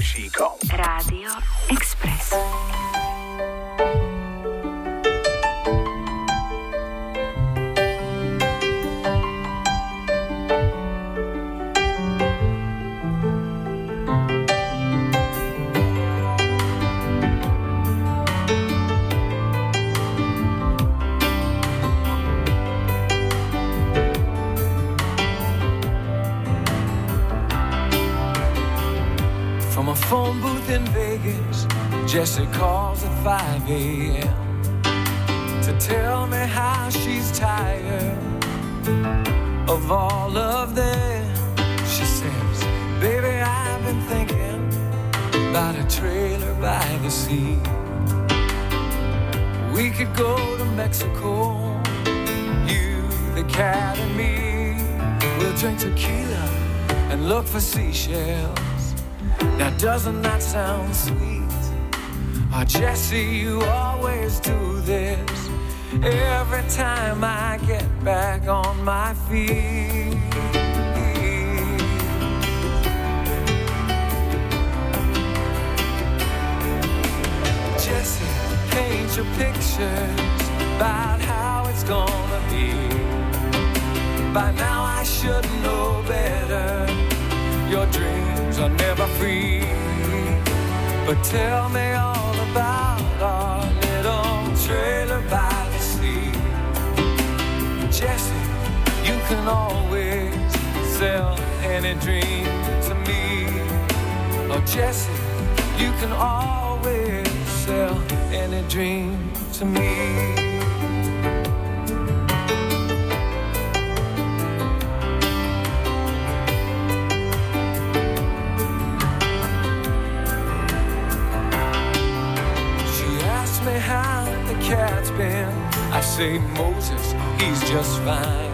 Piršíkom. a.m. to tell me how she's tired of all of them. She says, Baby, I've been thinking about a trailer by the sea. We could go to Mexico, you, the cat, and me. We'll drink tequila and look for seashells. Now, doesn't that sound sweet? Oh, Jesse, you always do this every time I get back on my feet. Jesse, paint your pictures about how it's gonna be. By now I should know better. Your dreams are never free. But tell me all can always sell any dream to me. Oh, Jesse, you can always sell any dream to me. She asked me how the cat's been. I say, Moses, he's just fine.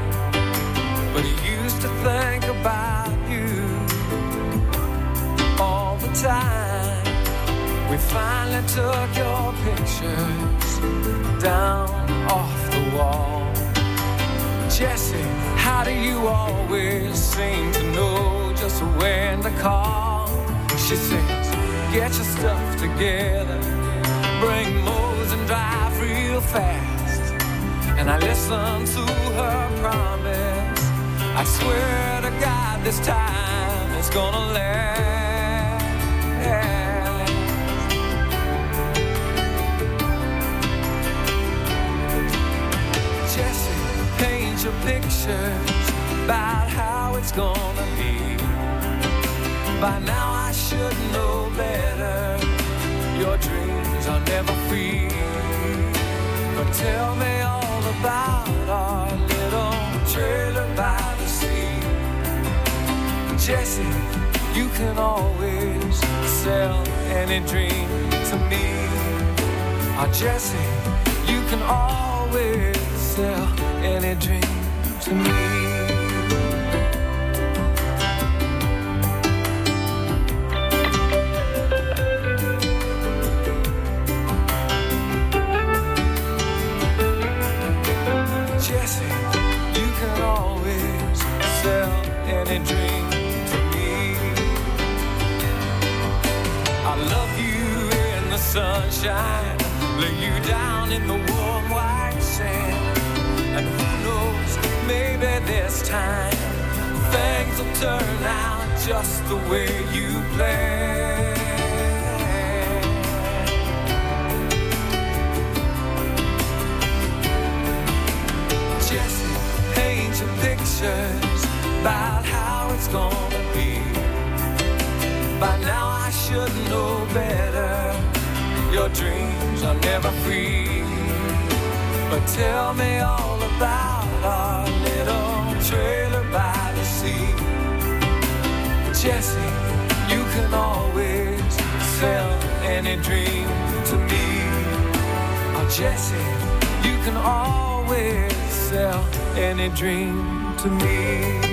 Finally took your pictures down off the wall. Jesse, how do you always seem to know just when to call? She says, get your stuff together, bring Mose and drive real fast. And I listen to her promise. I swear to God, this time it's gonna last. About how it's gonna be. By now I should know better. Your dreams are never free. But tell me all about our little trailer by the sea. Jesse, you can always sell any dream to me. Oh, Jesse, you can always sell any dream to me. Jesse, you can always sell any dream to me. I love you in the sunshine, lay you down in the warm white sand. Maybe this time things will turn out just the way you planned. Jesse, paint your pictures about how it's gonna be. By now I should know better. Your dreams are never free. But tell me all about our trailer by the sea. Jesse, you can always sell any dream to me. Oh, Jesse, you can always sell any dream to me.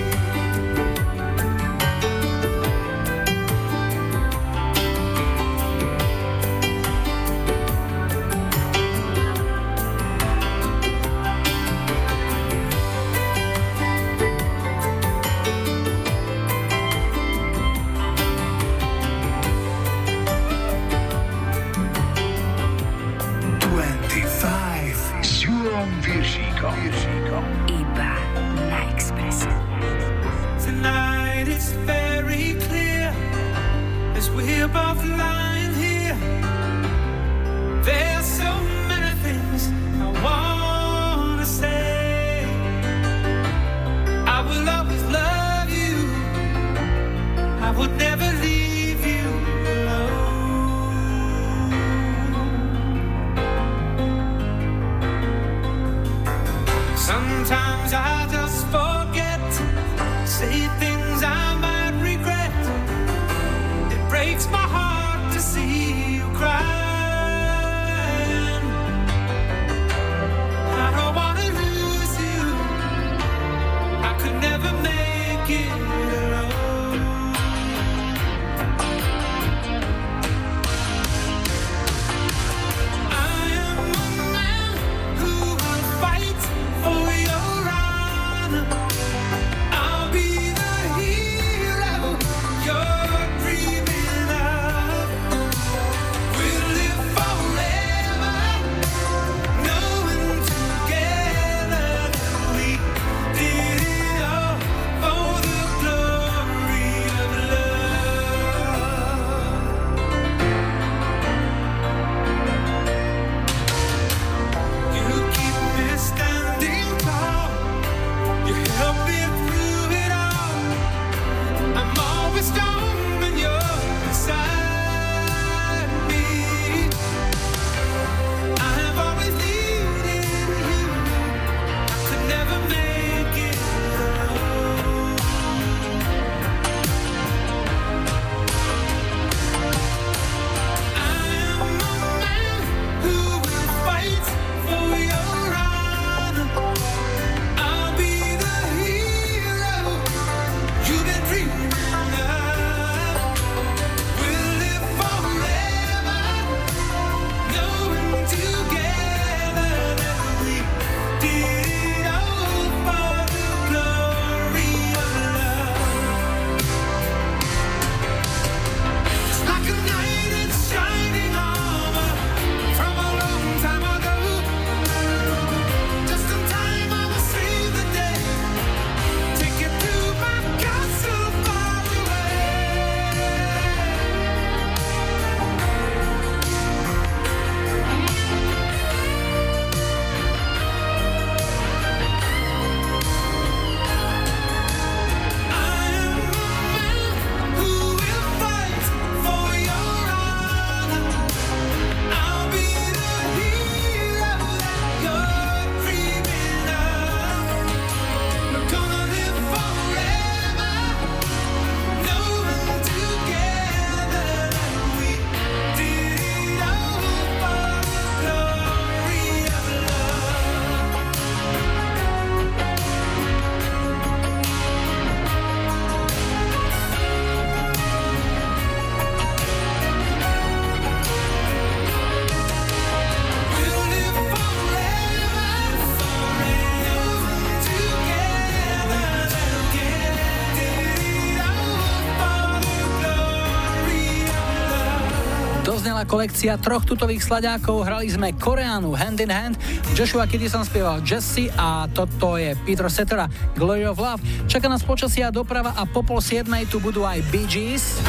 Kolekcia troch tutových sladákov. Hrali sme Koreanu Hand in Hand, Joshua Kitty som spieval Jesse a toto je Peter Cetera Glory of Love. Čaká nás počasia doprava a po pol siedmej tu budú aj Bee Gees.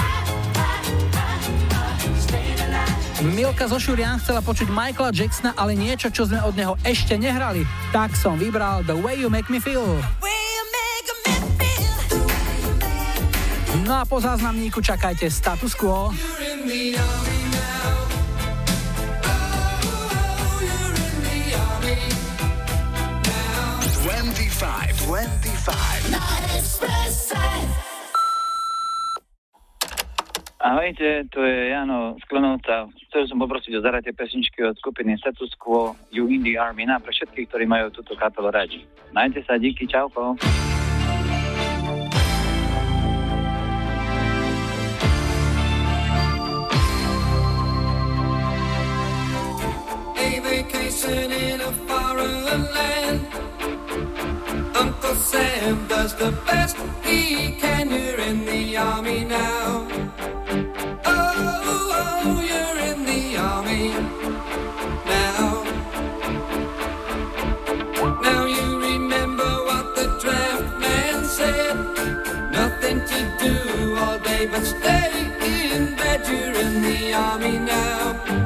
Milka zo Šurian chcela počuť Michaela Jacksona, ale niečo, čo sme od neho ešte nehrali. Tak som vybral The Way You Make Me Feel. No a po záznamníku čakajte status quo. 25, 25. Na Expresse. Ahojte, tu je Jano z Klenovca. Chcel som poprosiť o zahratie pesničky od skupiny Status Quo You in the Army na pre všetkých, ktorí majú túto kapelu radi. Majte sa, díky, čauko. A vacation in a foreign land. Uncle Sam does the best he can. You're in the army now. Oh, oh, you're in the army now. Now you remember what the draft man said. Nothing to do all day but stay in bed. You're in the army now.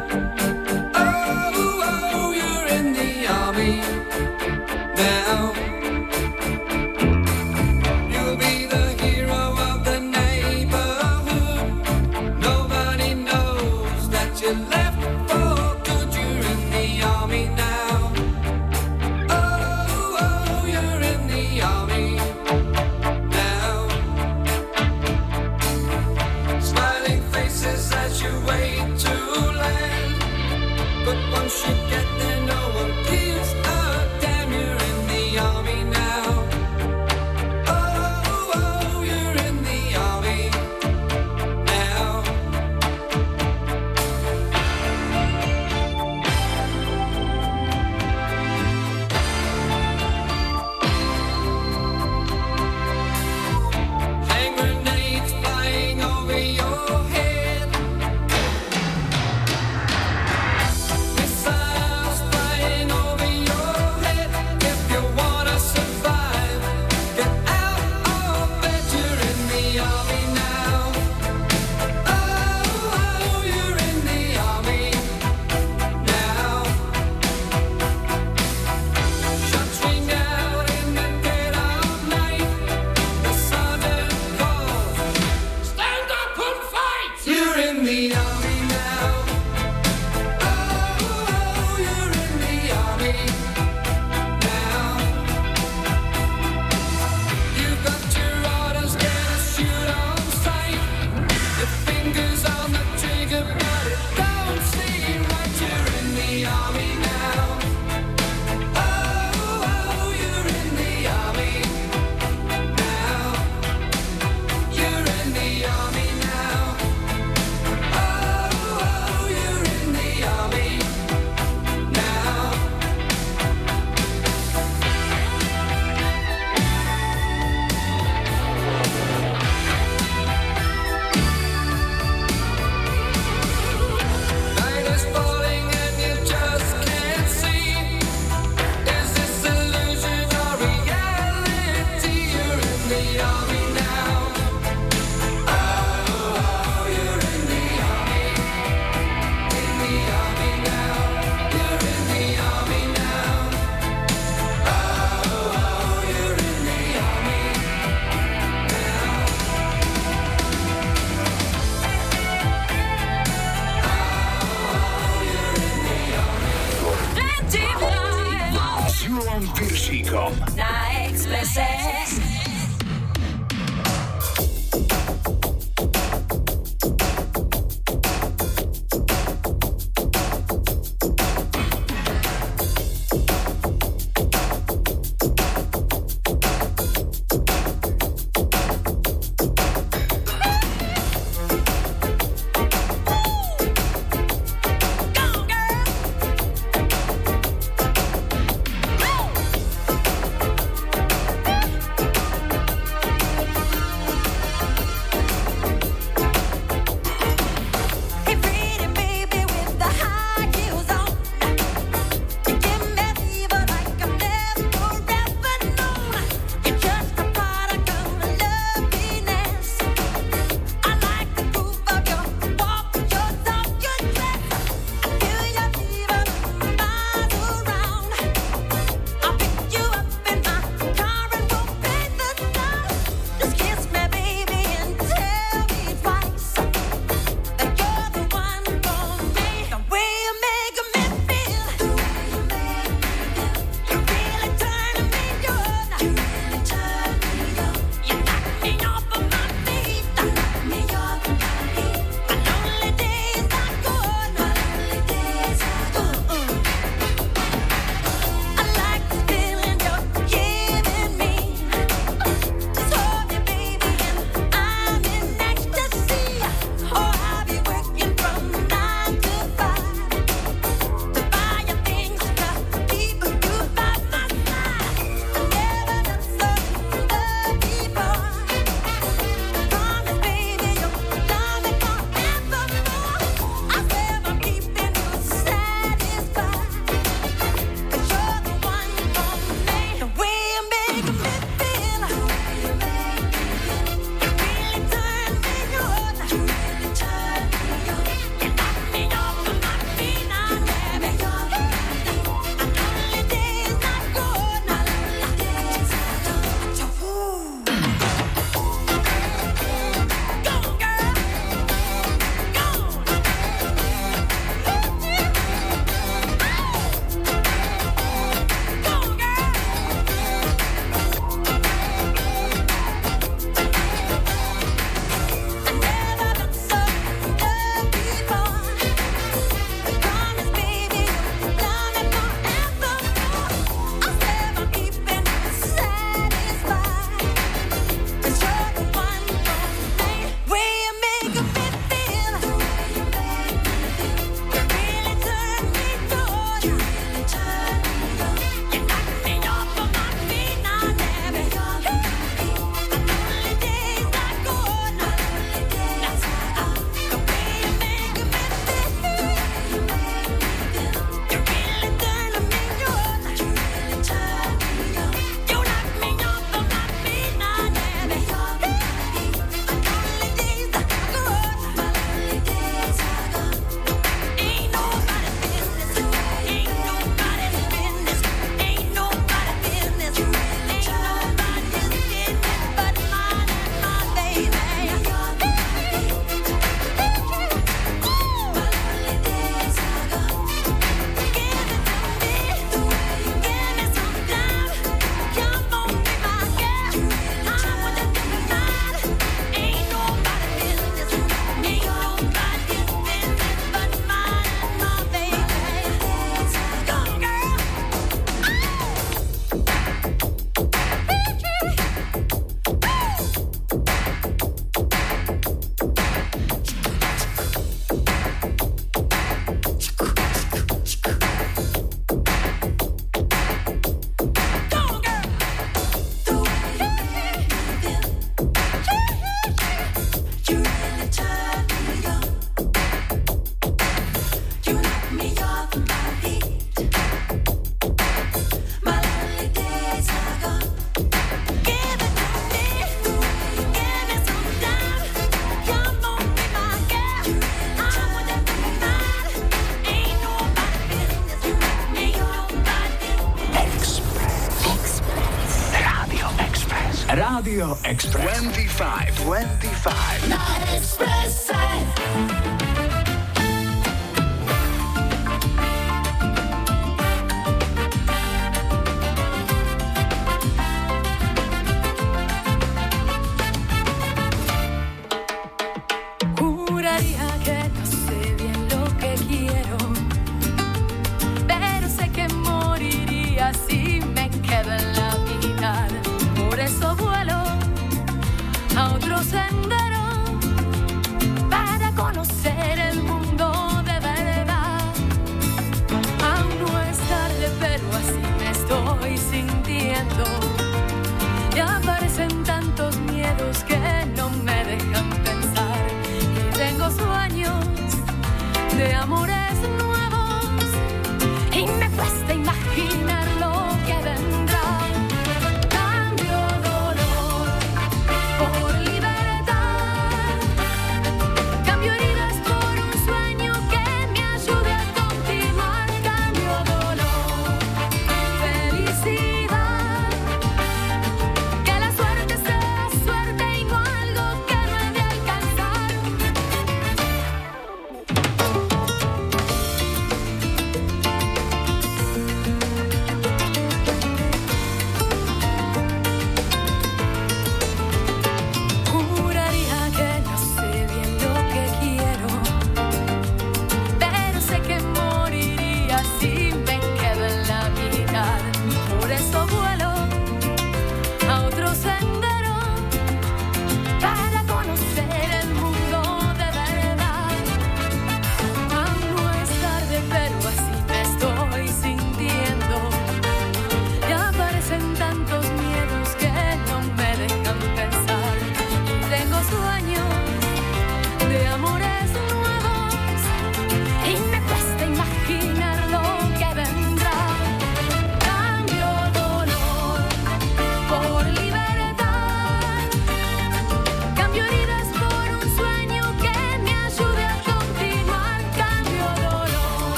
Julom Piršíkom. Na Expresse.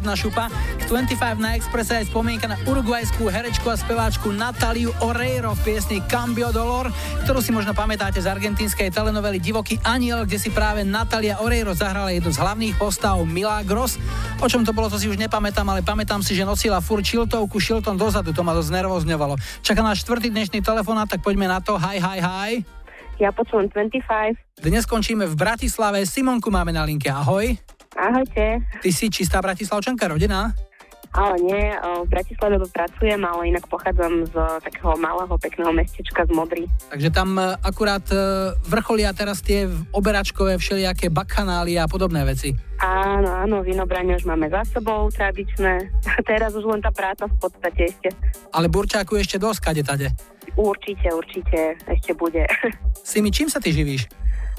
Je riadna šupa. 25 na Expresse aj spomienka na uruguajskú herečku a speváčku Nataliu Oreiro v piesni Cambio Dolor, ktorú si možno pamätáte z argentínskej telenovely Divoký aniel, kde si práve Natalia Oreiro zahrala jednu z hlavných postav Milagros. O čom to bolo, to si už nepamätám, ale pamätám si, že nosila fur šiltovku šiltom dozadu, to ma dosť nervozňovalo. Čaká náš štvrtý dnešný telefonát, tak poďme na to. Hi, hi, hi. Ja počúvam 25. Dnes skončíme v Bratislave. Simonku máme na linke. Ahoj. Ahojte. Ty si čistá bratislavčanka, rodina? Ale nie, v Bratislave pracujem, ale inak pochádzam z takého malého, pekného mestečka z Modry. Takže tam e, akurát e, vrcholia teraz tie oberačkové všelijaké bakanály a podobné veci. Áno, áno, vinobranie už máme za sebou, tradičné. Teraz už len tá práca v podstate ešte. Ale burčáku ešte dosť, kade tade. Určite, určite, ešte bude. Si mi čím sa ty živíš?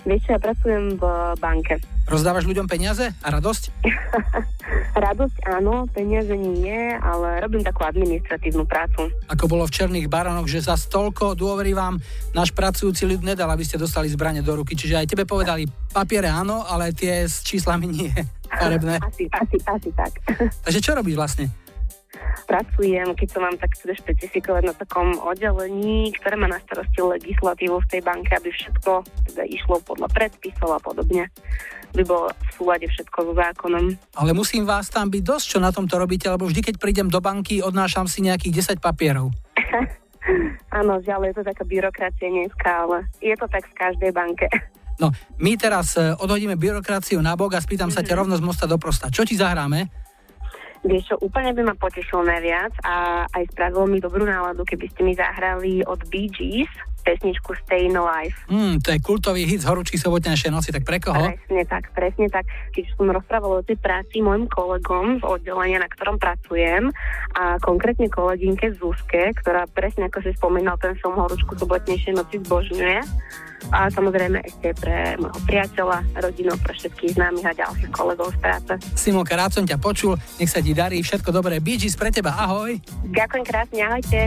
Vieš čo, ja pracujem v banke. Rozdávaš ľuďom peniaze a radosť? Radosť áno, peniaze nie, ale robím takú administratívnu prácu. Ako bolo v Černých baronoch, že za stolko dôvery vám náš pracujúci ľud nedal, aby ste dostali zbranie do ruky. Čiže aj tebe povedali papiere áno, ale tie s číslami nie. Farebné. Asi, asi, asi tak. Takže čo robíš vlastne? Pracujem, keď to mám tak teda špecifikovať na takom oddelení, ktoré má na starosti legislatívu v tej banke, aby všetko teda išlo podľa predpisov a podobne. By bolo v súlade všetko so zákonom. Ale musím vás tam byť dosť, čo na tomto robíte, lebo vždy, keď prídem do banky, odnášam si nejakých 10 papierov. Áno, žiaľ, je to taká byrokracia dneska, ale je to tak v každej banke. No, my teraz e, odhodíme byrokraciu na bok a spýtam sa ťa rovno z mosta do prosta. Čo ti zahráme? Vieš čo, úplne by ma potešil najviac a aj spravilo mi dobrú náladu, keby ste mi zahrali od Bee Gees pesničku Stayin' Alive. Hmm, to je kultový hit z horúčky sobotnejšej noci, tak pre koho? Presne tak, presne tak. Keď som rozprávala o tej práci mojim kolegom z oddelenia, na ktorom pracujem a konkrétne kolegynke Zuzke, ktorá presne ako si spomínal, ten film Horúčku sobotnejšej noci zbožňuje. A samozrejme ešte pre môjho priateľa, rodinu, pre všetkých známych a ďalších kolegov z práce. Simonka, rád som ťa počul, nech sa ti darí, všetko dobré. Bee Gees pre teba, ahoj. Ďakujem krásne, ahojte.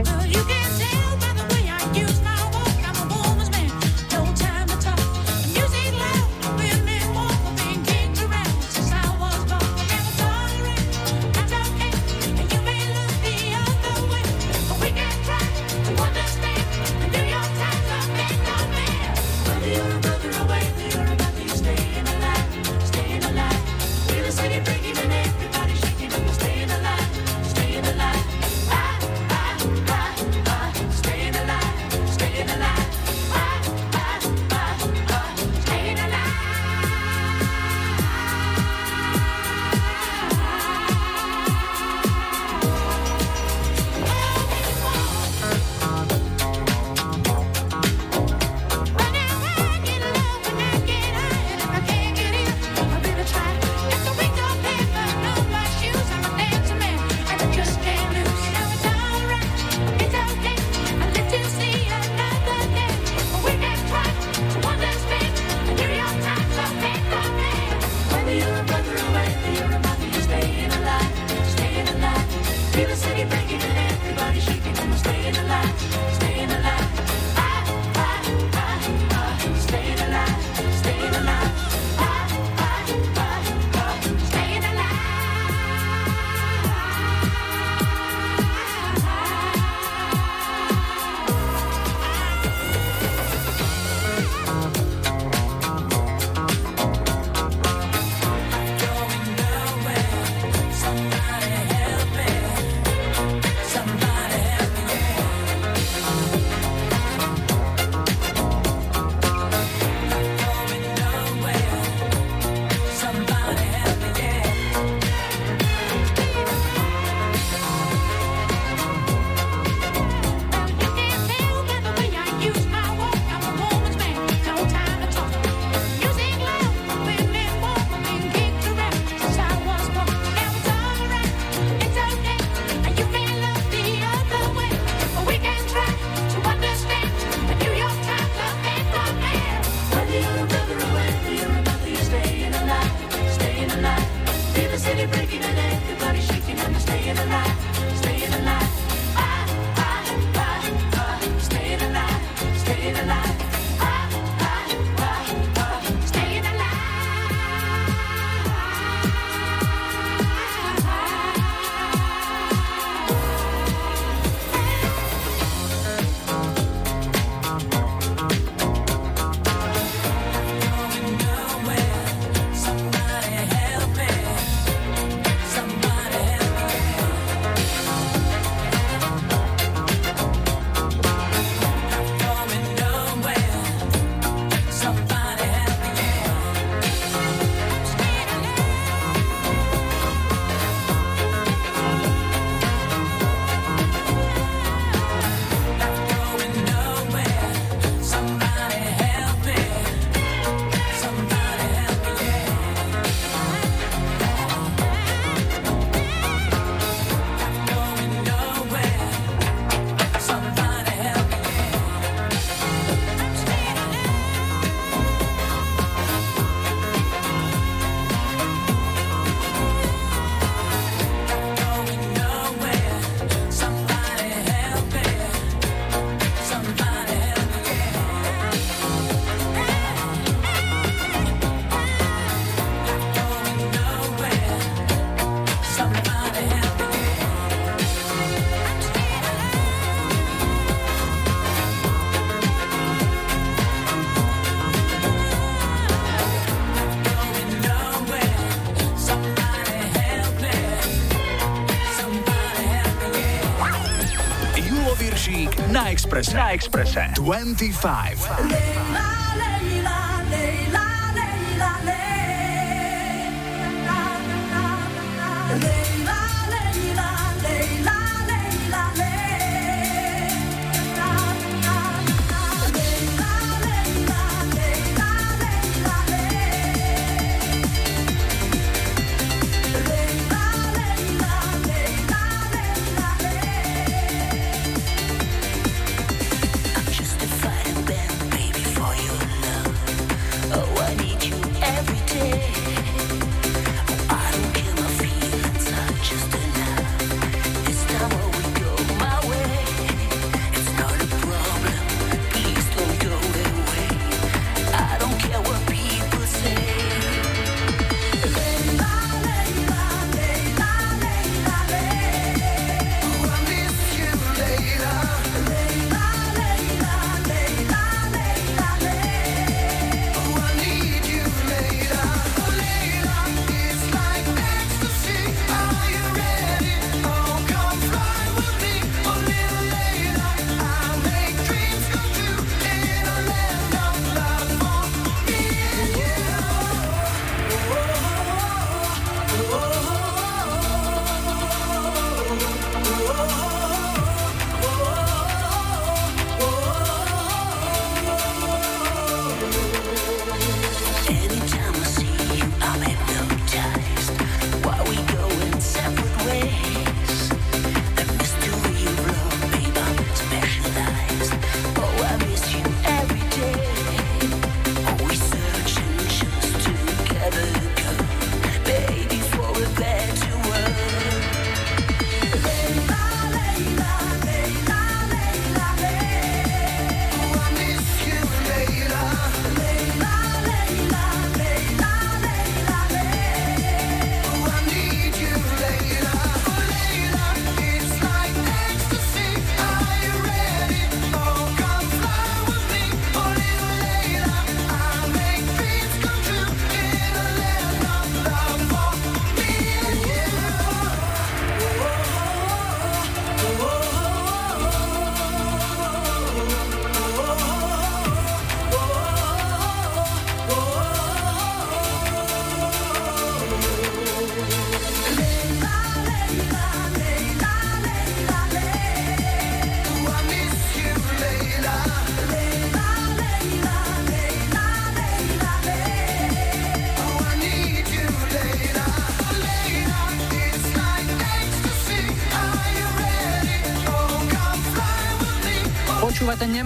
Expresse. Na Expresse. 25.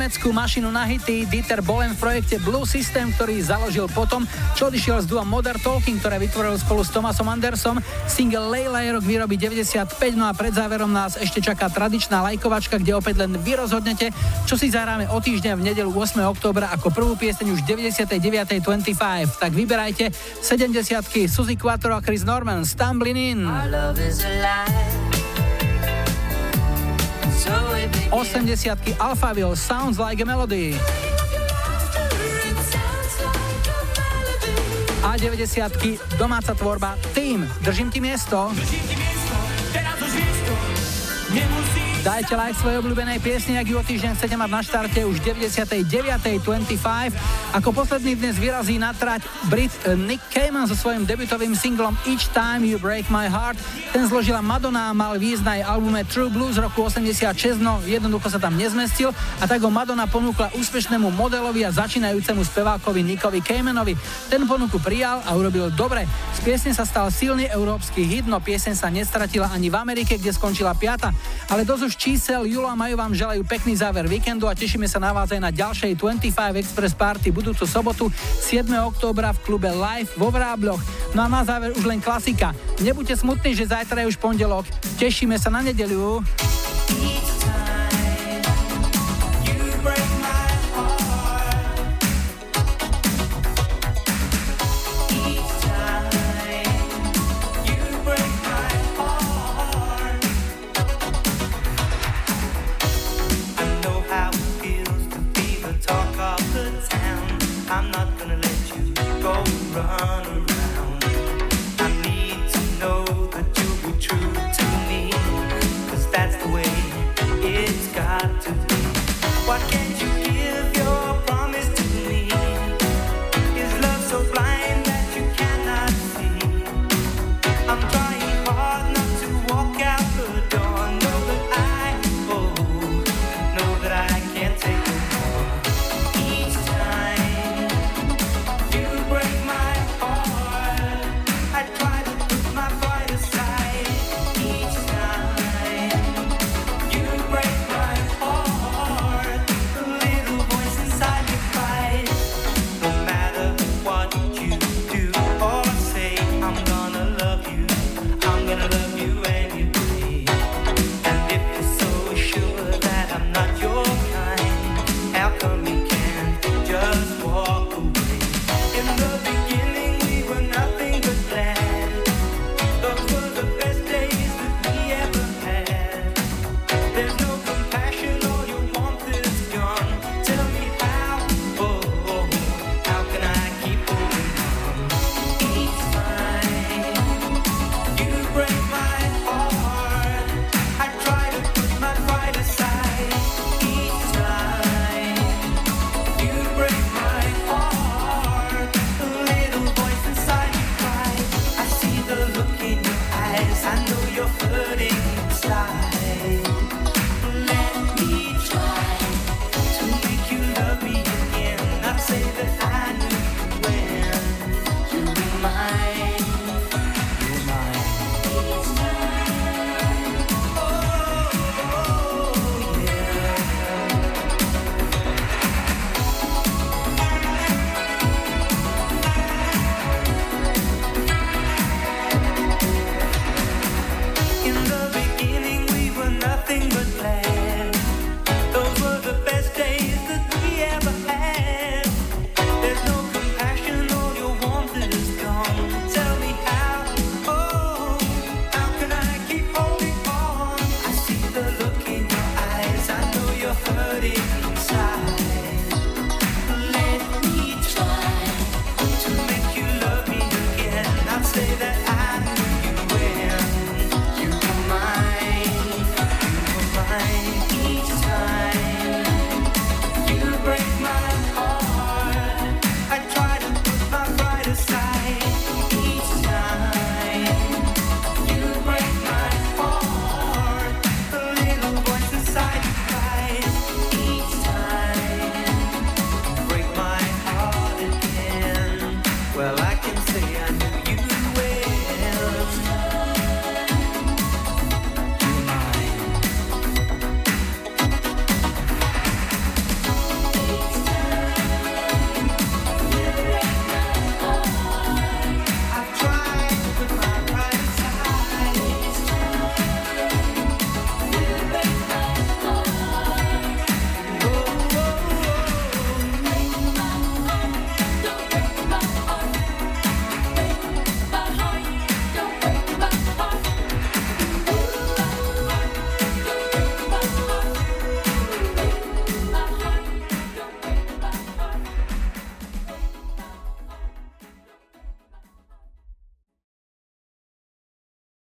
Nemeckú mašinu na hity Dieter Bohlen v projekte Blue System, ktorý založil potom, čo odišiel z dua Modern Talking, ktoré vytvoril spolu s Thomasom Andersom. Single Layla je rok výroby 95, no a pred záverom nás ešte čaká tradičná lajkovačka, kde opäť len vy rozhodnete, čo si zahráme o týždeň v nedelu 8. októbra ako prvú pieseň už 99.25. Tak vyberajte 70 Suzy Quattro a Chris Norman, Stumbling In. Our love is alive. 80 Alphaville, Sounds Like a Melody. A 90 domáca tvorba Team, držím ti miesto. Dajte like svojej obľúbenej piesni, ak ju o týždeň chcete mať na štarte už 99.25. Ako posledný dnes vyrazí na trať Brit eh, Nick Cayman so svojím debutovým singlom Each Time You Break My Heart. Ten zložila Madonna a mal výjsť albume True Blues z roku 86, no jednoducho sa tam nezmestil a tak ho Madonna ponúkla úspešnému modelovi a začínajúcemu spevákovi Nickovi Caymanovi. Ten ponuku prijal a urobil dobre. Z piesne sa stal silný európsky hit, no pieseň sa nestratila ani v Amerike, kde skončila piata. Ale dosť už čísel, Julo a Majú vám želajú pekný záver víkendu a tešíme sa na vás aj na ďalšej 25 Express Party budúcu sobotu 7. októbra v klube Live vo Vrábľoch. No a na záver už len klasika. Nebuďte smutní, že zajtra je už pondelok. Tešíme sa na nedeliu.